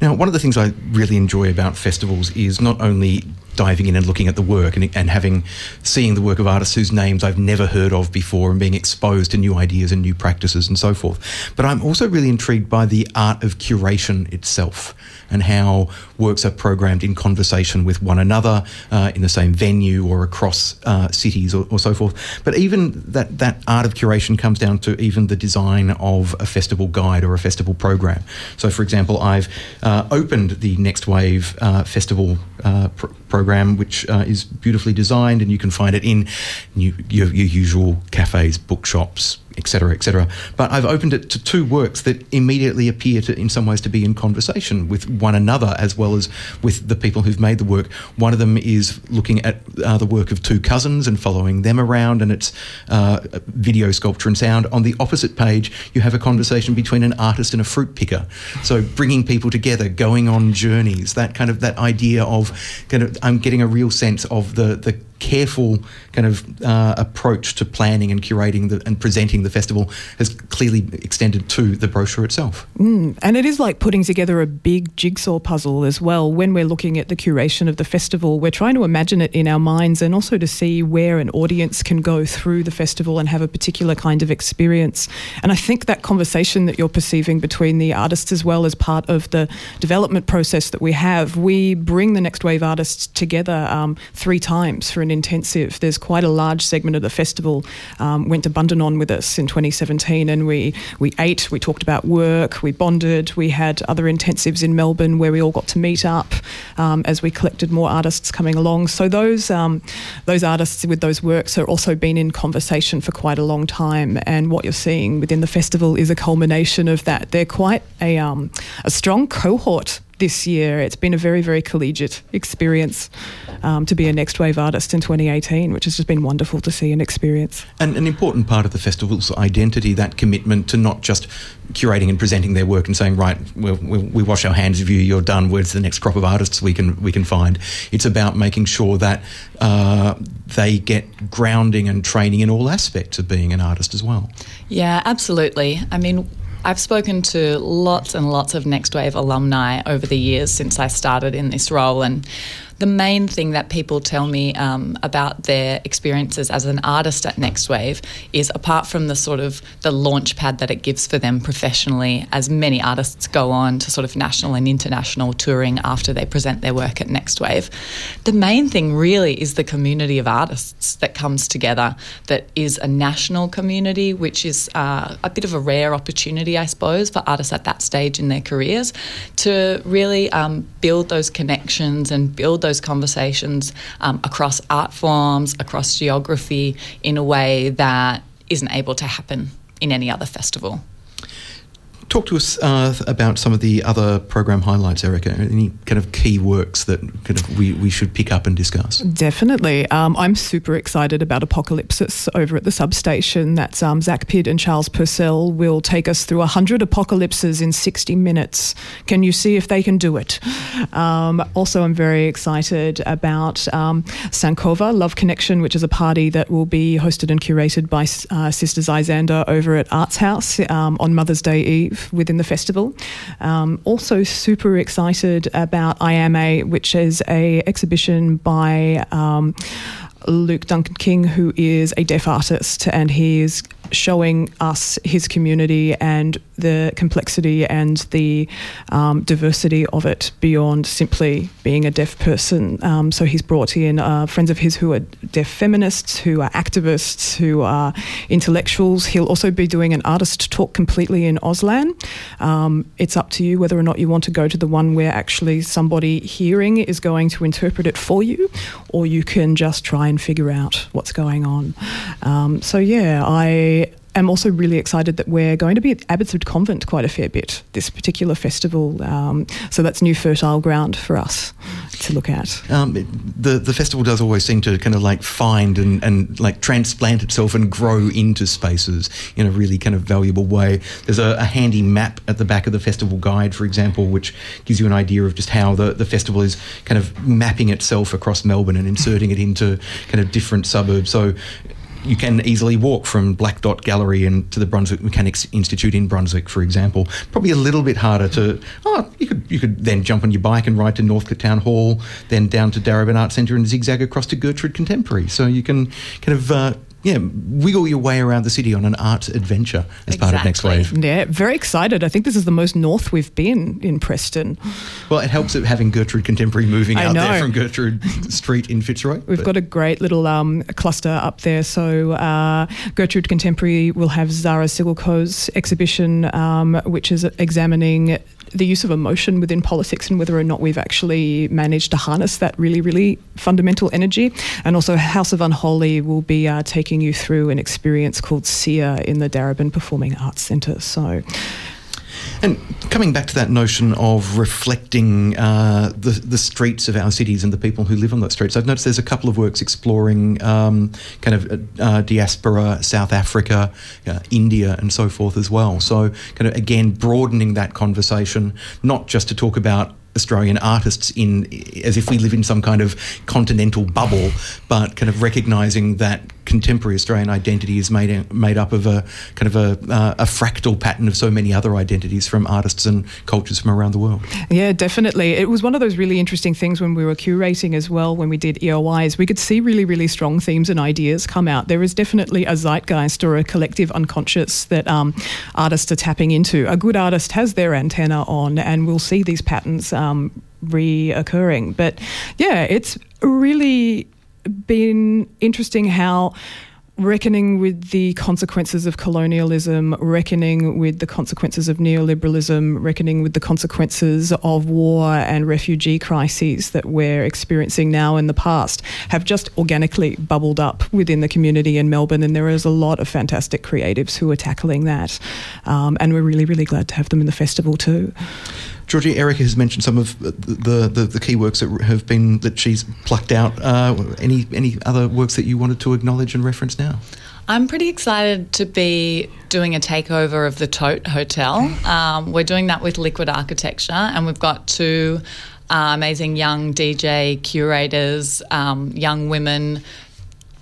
[SPEAKER 2] Now, one of the things I really enjoy about festivals is not only diving in and looking at the work and, and having seeing the work of artists whose names I've never heard of before and being exposed to new ideas and new practices and so forth. But I'm also really intrigued by the art of curation itself and how works are programmed in conversation with one another uh, in the same venue or across uh, cities or, or, so forth. But even that, that art of curation comes down to even the design of a festival guide or a festival program. So, for example, I've uh, opened the Next Wave uh, festival uh, program, which uh, is beautifully designed, and you can find it in your, your usual cafes, bookshops, etc., etc. But I've opened it to two works that immediately appear to, in some ways, to be in conversation with one another as well as with the people who've made the work. One of them is looking at uh, the work of two cousins and following them around, and it's uh, video sculpture and sound. On the opposite page, you have a conversation between an artist and a fruit picker. So bringing people together, going on journeys, that kind of that idea of kind of I'm getting a real sense of the the careful kind of uh, approach to planning and curating the, and presenting the festival has clearly extended to the brochure itself.
[SPEAKER 7] Mm, and it is like putting together a big jigsaw puzzle as well. When we're looking at the curation of the festival, we're trying to imagine it in our minds and also to see where an audience can go through the festival and have a particular kind of experience. And I think that conversation that you're perceiving between the artists as well as part of the development process that we have, we bring the Next Wave artists together um, three times for an intensive. There's quite a large segment of the festival um, went to Bundanon with us in 2017, and we we ate, we talked about work, we bonded, we had other intensives in Melbourne where we all got to meet up um, as we collected more artists coming along. So those um, those artists with those works have also been in conversation for quite a long time, and what you're seeing within the festival is a culmination of that. They're quite a um, a strong cohort this year. It's been a very, very collegiate experience um, to be a Next Wave artist in 2018, which has just been wonderful to see and experience.
[SPEAKER 2] And an important part of the festival's identity, that commitment to not just curating and presenting their work and saying, right, we we wash our hands of you, you're done. Where's the next crop of artists we can we can find? It's about making sure that uh, they get grounding and training in all aspects of being an artist as well.
[SPEAKER 6] Yeah, absolutely. I mean, I've spoken to lots and lots of Next Wave alumni over the years since I started in this role, and the main thing that people tell me um, about their experiences as an artist at Next Wave is apart from the sort of the launch pad that it gives for them professionally, as many artists go on to sort of national and international touring after they present their work at Next Wave, the main thing really is the community of artists that comes together, that is a national community, which is uh, a bit of a rare opportunity, I suppose, for artists at that stage in their careers to really um, build those connections and build those conversations um, across art forms, across geography, in a way that isn't able to happen in any other festival.
[SPEAKER 2] Talk to us uh, about some of the other program highlights, Erica. Any kind of key works that kind of we, we should pick up and discuss?
[SPEAKER 7] Definitely. Um, I'm super excited about Apocalypsis over at the substation. That's um, Zac Pidd and Charles Purcell will take us through 100 apocalypses in 60 minutes. Can you see if they can do it? Um, also, I'm very excited about um, Sankova Love Connection, which is a party that will be hosted and curated by uh, Sisters Isander over at Arts House um, on Mother's Day Eve within the festival. Um, also, super excited about I Am A, which is a exhibition by. Um, Luke Duncan King, who is a deaf artist, and he is showing us his community and the complexity and the um, diversity of it beyond simply being a deaf person. Um, so he's brought in uh, friends of his who are deaf feminists, who are activists, who are intellectuals. He'll also be doing an artist talk completely in Auslan. Um, it's up to you whether or not you want to go to the one where actually somebody hearing is going to interpret it for you, or you can just try and figure out what's going on. Um, so, yeah, I am also really excited that we're going to be at Abbotsford Convent quite a fair bit this particular festival. Um, so that's new fertile ground for us to look at.
[SPEAKER 2] Um, the the festival does always seem to kind of like find and, and like transplant itself and grow into spaces in a really kind of valuable way. There's a, a handy map at the back of the festival guide, for example, which gives you an idea of just how the, the festival is kind of mapping itself across Melbourne and inserting it into kind of different suburbs. So you can easily walk from Black Dot Gallery and to the Brunswick Mechanics Institute in Brunswick, for example. Probably a little bit harder to. Oh, you could you could then jump on your bike and ride to Northcote Town Hall, then down to Darebin Art Centre and zigzag across to Gertrude Contemporary. So you can kind of uh, yeah, wiggle your way around the city on an art adventure as exactly. part of Next Wave.
[SPEAKER 7] Yeah, very excited. I think this is the most north we've been in Preston.
[SPEAKER 2] Well, it helps having Gertrude Contemporary moving I out know. there from Gertrude Street in Fitzroy.
[SPEAKER 7] We've but. got a great little um, cluster up there. So uh, Gertrude Contemporary will have Zara Siggelko's exhibition, um, which is examining the use of emotion within politics and whether or not we've actually managed to harness that really, really fundamental energy. And also, House of Unholy will be uh, taking you through an experience called SEER in the Darebin Performing Arts Centre. So,
[SPEAKER 2] and coming back to that notion of reflecting uh, the, the streets of our cities and the people who live on those streets, I've noticed there's a couple of works exploring um, kind of uh, diaspora, South Africa, uh, India, and so forth as well. So, kind of again, broadening that conversation, not just to talk about Australian artists in as if we live in some kind of continental bubble, but kind of recognizing that contemporary Australian identity is made made up of a kind of a, uh, a fractal pattern of so many other identities from artists and cultures from around the world.
[SPEAKER 7] Yeah, definitely. It was one of those really interesting things when we were curating as well. When we did EOIs, we could see really, really strong themes and ideas come out. There is definitely a zeitgeist or a collective unconscious that um, artists are tapping into. A good artist has their antenna on, and we'll see these patterns. Um, reoccurring but yeah it's really been interesting how reckoning with the consequences of colonialism, reckoning with the consequences of neoliberalism, reckoning with the consequences of war and refugee crises that we're experiencing now in the past have just organically bubbled up within the community in Melbourne. And there is a lot of fantastic creatives who are tackling that. Um, and we're really, really glad to have them in the festival too.
[SPEAKER 2] Georgie, Erica has mentioned some of the, the, the key works that have been that she's plucked out. Uh, any any other works that you wanted to acknowledge and reference now?
[SPEAKER 6] I'm pretty excited to be doing a takeover of the Tote Hotel. Um, we're doing that with Liquid Architecture, and we've got two uh, amazing young DJ curators, um, young women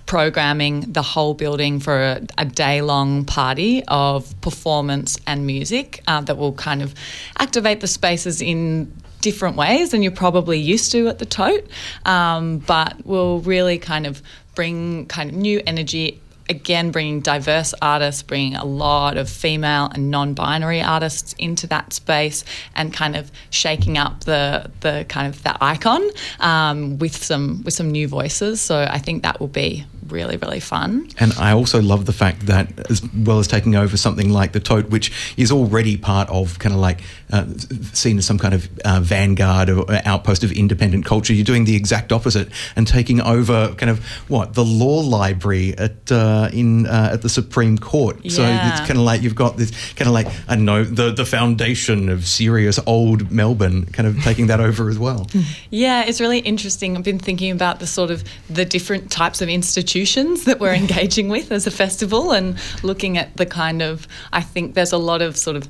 [SPEAKER 6] programming the whole building for a, a day long party of performance and music uh, that will kind of activate the spaces in different ways than you're probably used to at the tote, um, but will really kind of bring kind of new energy again bringing diverse artists, bringing a lot of female and non-binary artists into that space, and kind of shaking up the the kind of the icon um, with some with some new voices. So I think that will be really, really fun.
[SPEAKER 2] And I also love the fact that, as well as taking over something like the Tote, which is already part of kind of like uh, seen as some kind of uh, vanguard or outpost of independent culture, you're doing the exact opposite and taking over kind of what the law library at uh, in uh, at the Supreme Court. Yeah. So it's kind of like you've got this kind of like I don't know the the foundation of serious old Melbourne, kind of taking that over as well.
[SPEAKER 6] Yeah, it's really interesting. I've been thinking about the sort of the different types of institutions institutions that we're engaging with as a festival and looking at the kind of, I think there's a lot of sort of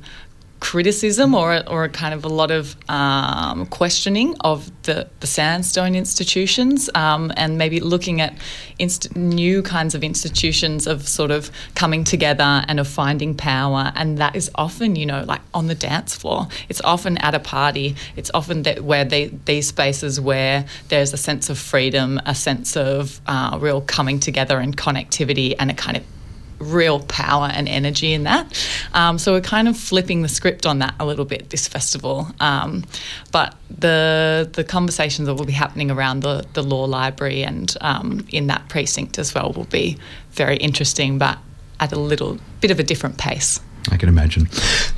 [SPEAKER 6] criticism or, or kind of a lot of um, questioning of the, the sandstone institutions um, and maybe looking at inst- new kinds of institutions of sort of coming together and of finding power. And that is often you know like on the dance floor. It's often at a party. It's often that where they, these spaces where there's a sense of freedom a sense of uh, real coming together and connectivity and a kind of real power and energy in that. Um, so we're kind of flipping the script on that a little bit this festival. Um, but the the conversations that will be happening around the, the law library and um, in that precinct as well will be very interesting, but at a little bit of a different pace.
[SPEAKER 2] I can imagine.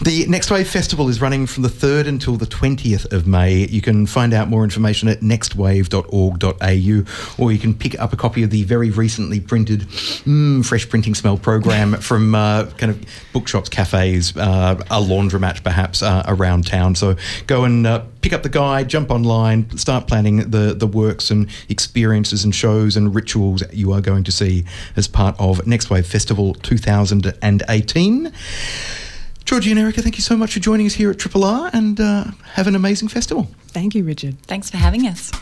[SPEAKER 2] The Next Wave Festival is running from the 3rd until the 20th of May. You can find out more information at nextwave.org.au or you can pick up a copy of the very recently printed mm, Fresh Printing Smell program from uh, kind of bookshops, cafes, uh, a laundromat perhaps uh, around town. So go and uh, pick up the guide, jump online, start planning the, the works and experiences and shows and rituals you are going to see as part of Next Wave Festival 2018. Georgie and Erica, thank you so much for joining us here at Triple R and uh, have an amazing festival.
[SPEAKER 7] Thank you, Richard.
[SPEAKER 6] Thanks for having us.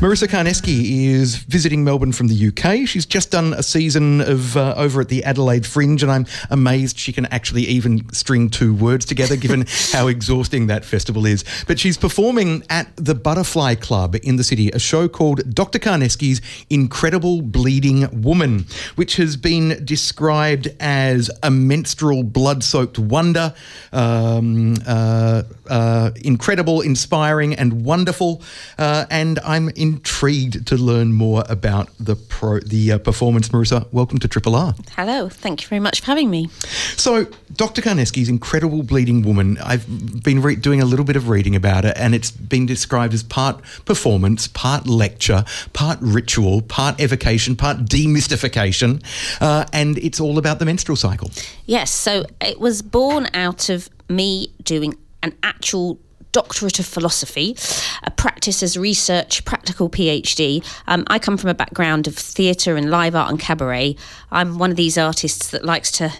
[SPEAKER 2] Marisa Carnesky is visiting Melbourne from the UK. She's just done a season of uh, over at the Adelaide Fringe, and I'm amazed she can actually even string two words together, given how exhausting that festival is. But she's performing at the Butterfly Club in the city, a show called Dr. Carnesky's Incredible Bleeding Woman, which has been described as a menstrual blood-soaked wonder, um, uh, uh, incredible, inspiring, and wonderful. Uh, and I'm in intrigued to learn more about the pro, the uh, performance. Marisa, welcome to Triple R.
[SPEAKER 8] Hello, thank you very much for having me.
[SPEAKER 2] So, Dr. Carnesky's Incredible Bleeding Woman, I've been re- doing a little bit of reading about it, and it's been described as part performance, part lecture, part ritual, part evocation, part demystification, uh, and it's all about the menstrual cycle.
[SPEAKER 8] Yes, so it was born out of me doing an actual doctorate of philosophy, a practice as research, practical PhD. Um, I come from a background of theatre and live art and cabaret. I'm one of these artists that likes to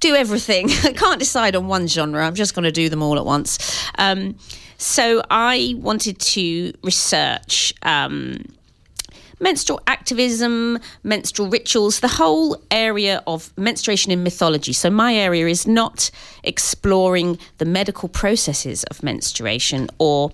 [SPEAKER 8] do everything. I can't decide on one genre. I'm just going to do them all at once. Um, so I wanted to research. Um, menstrual activism, menstrual rituals, the whole area of menstruation in mythology. So, my area is not exploring the medical processes of menstruation or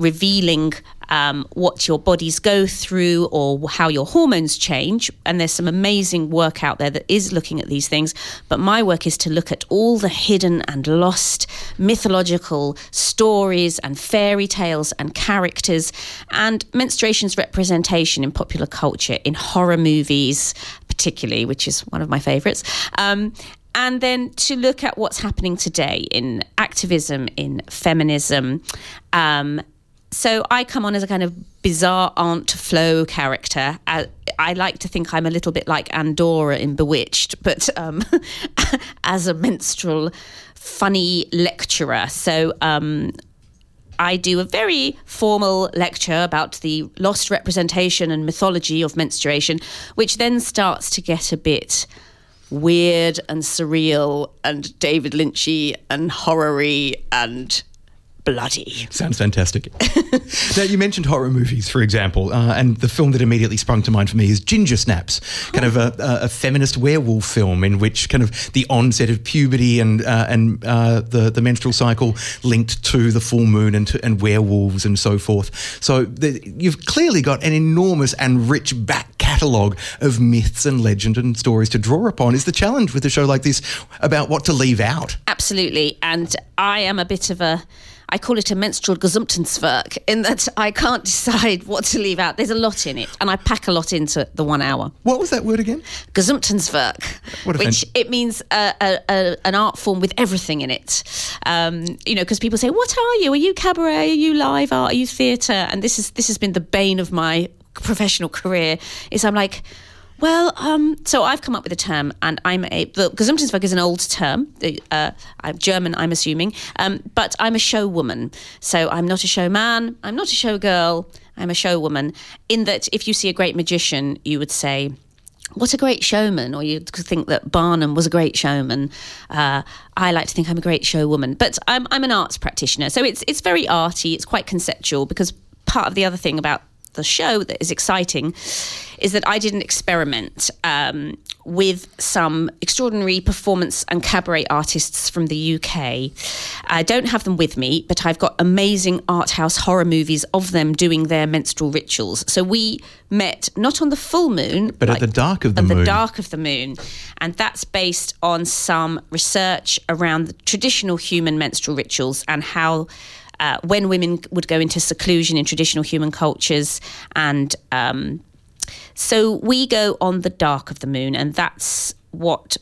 [SPEAKER 8] revealing um, what your bodies go through or how your hormones change. And there's some amazing work out there that is looking at these things. But my work is to look at all the hidden and lost mythological stories and fairy tales and characters and menstruation's representation in popular culture, in horror movies, particularly, which is one of my favorites. Um, and then to look at what's happening today in activism, in feminism, um, so I come on as a kind of bizarre Aunt Flo character. I, I, like to think I'm a little bit like Endora in Bewitched, but um, as a minstrel, funny lecturer. So um, I do a very formal lecture about the lost representation and mythology of menstruation, which then starts to get a bit weird and surreal and David Lynchy and horror and bloody.
[SPEAKER 2] Sounds fantastic. now, you mentioned horror movies, for example, uh, and the film that immediately sprung to mind for me is Ginger Snaps, kind of a, a, feminist werewolf film in which kind of the onset of puberty and uh, and uh, the the menstrual cycle linked to the full moon and to, and werewolves and so forth. So the, you've clearly got an enormous and rich back catalogue of myths and legend and stories to draw upon. Is the challenge with a show like this about what to leave out?
[SPEAKER 8] Absolutely, and I am a bit of a I call it a menstrual Gesamtkunstwerk in that I can't decide what to leave out. There's a lot in it, and I pack a lot into the one hour.
[SPEAKER 2] What was that word again?
[SPEAKER 8] Gesamtkunstwerk, which fan- it means a, a, a, an art form with everything in it. Um, you know, because people say, "What are you? Are you cabaret? Are you live art? Are you theatre?" And this is this has been the bane of my professional career. Is I'm like well, um, so I've come up with a term, and I'm a the Gesamtkunstwerk is an old term. Uh, I'm German, I'm assuming, um, but I'm a show woman. So I'm not a showman. I'm not a show girl. I'm a show woman. In that, if you see a great magician, you would say. What a great showman, or you'd think that Barnum was a great showman. Uh, I like to think I'm a great show woman, but I'm, I'm an arts practitioner, so it's it's very arty. It's quite conceptual because part of the other thing about the show that is exciting is that I did an experiment um, with some extraordinary performance and cabaret artists from the UK. I don't have them with me, but I've got amazing art house horror movies of them doing their menstrual rituals. So we met not on the full moon,
[SPEAKER 2] but like, at the dark of the
[SPEAKER 8] at
[SPEAKER 2] moon.
[SPEAKER 8] the dark of the moon, and that's based on some research around the traditional human menstrual rituals and how uh, when women would go into seclusion in traditional human cultures and um, so we go on the dark of the moon and that's what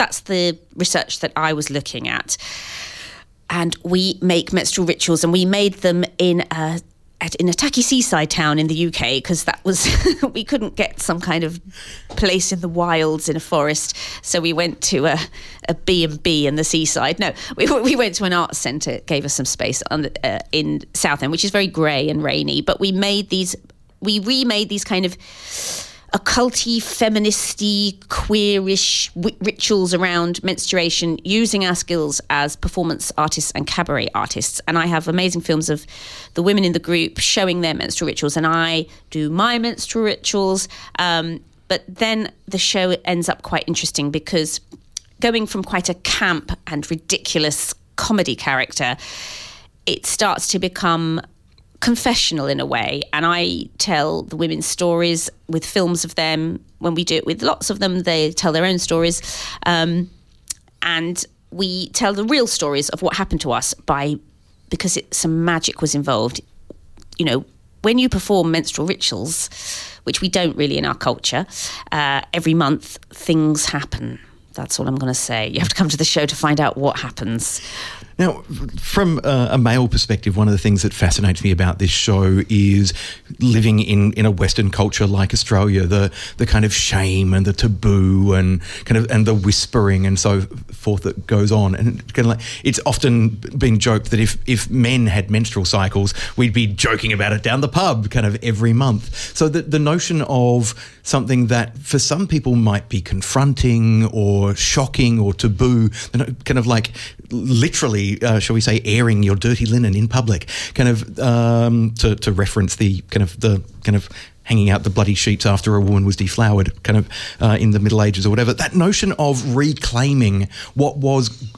[SPEAKER 8] that's the research that I was looking at. And we make menstrual rituals and we made them in a at, in a tacky seaside town in the UK because that was we couldn't get some kind of place in the wilds in a forest, so we went to a a B and B in the seaside. No, we we went to an arts centre, gave us some space on the, uh, in Southend, which is very grey and rainy. But we made these, we remade these kind of occulty, feministy, queerish w- rituals around menstruation using our skills as performance artists and cabaret artists. And I have amazing films of the women in the group showing their menstrual rituals, and I do my menstrual rituals. Um, but then the show ends up quite interesting because going from quite a camp and ridiculous comedy character, it starts to become confessional in a way. And I tell the women's stories with films of them. When we do it with lots of them, they tell their own stories. Um, and we tell the real stories of what happened to us by because it, some magic was involved. You know, when you perform menstrual rituals, which we don't really in our culture, uh, every month things happen. That's all I'm going to say. You have to come to the show to find out what happens.
[SPEAKER 2] Now, from uh, a male perspective, one of the things that fascinates me about this show is living in, in a Western culture like Australia, the the kind of shame and the taboo and kind of and the whispering and so forth that goes on. And kind of like it's often been joked that if if men had menstrual cycles, we'd be joking about it down the pub kind of every month. So the the notion of something that for some people might be confronting or shocking or taboo, kind of like literally, uh, shall we say, airing your dirty linen in public, kind of um, to, to reference the kind of the kind of hanging out the bloody sheets after a woman was deflowered, kind of uh, in the Middle Ages or whatever. That notion of reclaiming what was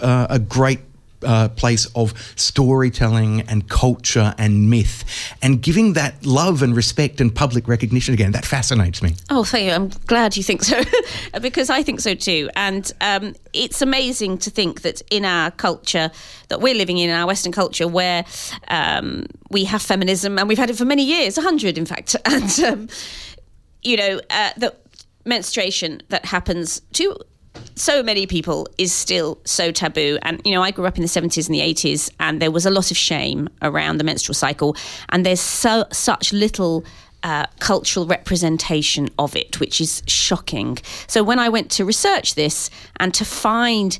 [SPEAKER 2] uh, a great uh, place of storytelling and culture and myth and giving that love and respect and public recognition again. That fascinates me.
[SPEAKER 8] Oh, thank you. I'm glad you think so because I think so too. And um, it's amazing to think that in our culture that we're living in, in our Western culture, where um, we have feminism and we've had it for many years, 100 in fact, and, um, you know, uh, the menstruation that happens to so many people is still so taboo. And, you know, I grew up in the 70s and the 80s, and there was a lot of shame around the menstrual cycle. And there's so such little uh, cultural representation of it, which is shocking. So when I went to research this and to find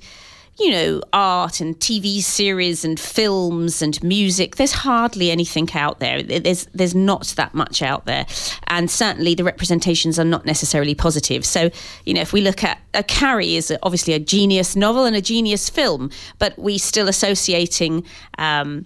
[SPEAKER 8] you know, art and TV series and films and music. There's hardly anything out there. There's there's not that much out there, and certainly the representations are not necessarily positive. So, you know, if we look at a Carrie is obviously a genius novel and a genius film, but we still associating um,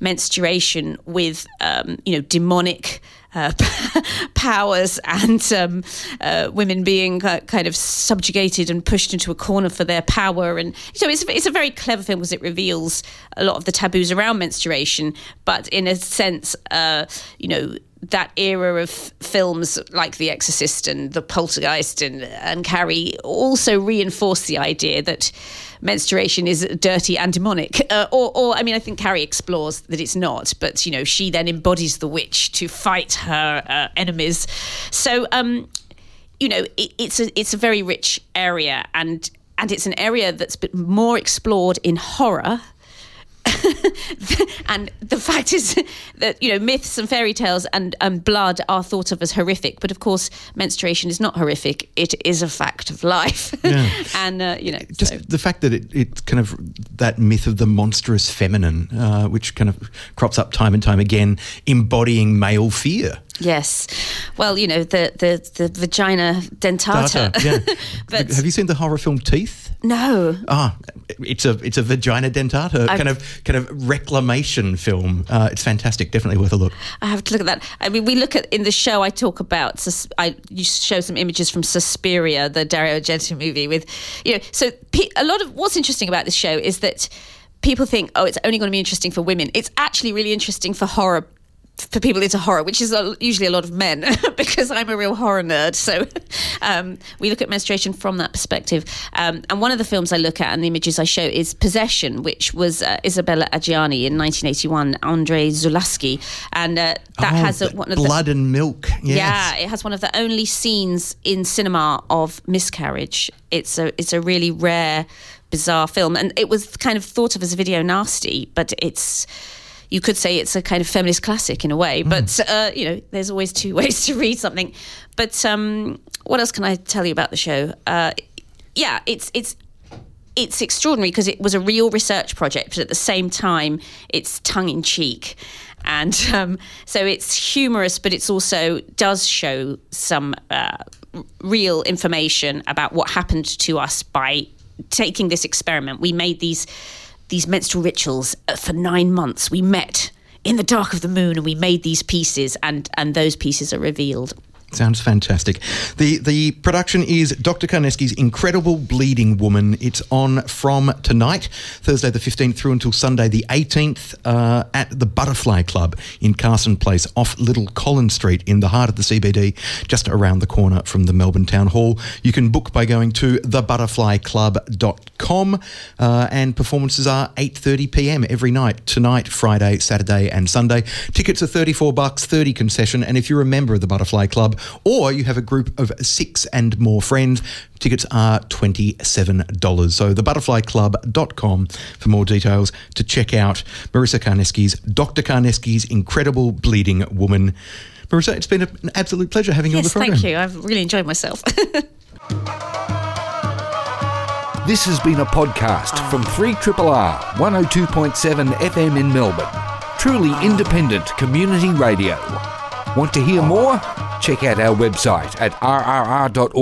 [SPEAKER 8] menstruation with um, you know demonic uh, powers and um, uh, women being kind of subjugated and pushed into a corner for their power. And so it's, it's a very clever film because it reveals a lot of the taboos around menstruation, but in a sense, uh, you know, that era of films like The Exorcist and The Poltergeist and, and Carrie also reinforce the idea that menstruation is dirty and demonic. Uh, or, or, I mean, I think Carrie explores that it's not, but, you know, she then embodies the witch to fight her uh, enemies. So, um, you know, it, it's a it's a very rich area, and and it's an area that's been more explored in horror and the fact is that you know myths and fairy tales and, and blood are thought of as horrific, but of course menstruation is not horrific. It is a fact of life, yeah. and uh, you know
[SPEAKER 2] just so. the fact that it, it kind of that myth of the monstrous feminine, uh, which kind of crops up time and time again, embodying male fear.
[SPEAKER 8] Yes, well, you know the the, the vagina dentata.
[SPEAKER 2] Data, yeah. but have you seen the horror film Teeth?
[SPEAKER 8] No.
[SPEAKER 2] Ah, it's a it's a vagina dentata
[SPEAKER 8] I've-
[SPEAKER 2] kind of kind of reclamation film. Uh, it's fantastic. Definitely worth a look.
[SPEAKER 8] I have to look at that. I mean, we look at in the show. I talk about. I you show some images from Suspiria, the Dario Argento movie. With you know, so pe- a lot of what's interesting about this show is that people think, oh, it's only going to be interesting for women. It's actually really interesting for horror. For people into horror, which is usually a lot of men, because I'm a real horror nerd. So um, we look at menstruation from that perspective. Um, and one of the films I look at and the images I show is Possession, which was uh, Isabella Adjani in 1981, Andrei Zulawski. And uh, that
[SPEAKER 2] Oh,
[SPEAKER 8] has a, one of the,
[SPEAKER 2] blood and milk. Yes.
[SPEAKER 8] yeah, it has one of the only scenes in cinema of miscarriage. It's a it's a really rare, bizarre film, and it was kind of thought of as a video nasty, but it's. You could say it's a kind of feminist classic in a way, but uh, you know, there's always two ways to read something. But um, what else can I tell you about the show? Uh, yeah, it's it's it's extraordinary because it was a real research project, but at the same time, it's tongue in cheek. And um, so it's humorous, but it's also does show some uh, real information about what happened to us by taking this experiment. We made these these menstrual rituals uh, for nine months. We met in the dark of the moon, and we made these pieces, and and those pieces are revealed.
[SPEAKER 2] Sounds fantastic. The the production is Dr. Carnesky's Incredible Bleeding Woman. It's on from tonight, Thursday the 15th through until Sunday the 18th uh, at the Butterfly Club in Carson Place off Little Collins Street in the heart of the CBD, just around the corner from the Melbourne Town Hall. You can book by going to thebutterflyclub.com uh, and performances are 8.30pm every night, tonight, Friday, Saturday and Sunday. Tickets are 34 bucks, 30 concession and if you're a member of the Butterfly Club or you have a group of six and more friends, tickets are $27. So the thebutterflyclub.com for more details to check out Marisa Carnesky's Dr. Carnesky's Incredible Bleeding Woman. Marisa, it's been an absolute pleasure having you on the program.
[SPEAKER 8] thank you. I've really enjoyed myself.
[SPEAKER 1] This has been a podcast from 3RRR 102.7 FM in Melbourne. Truly independent community radio. Want to hear more? Check out our website at rrr.org.au.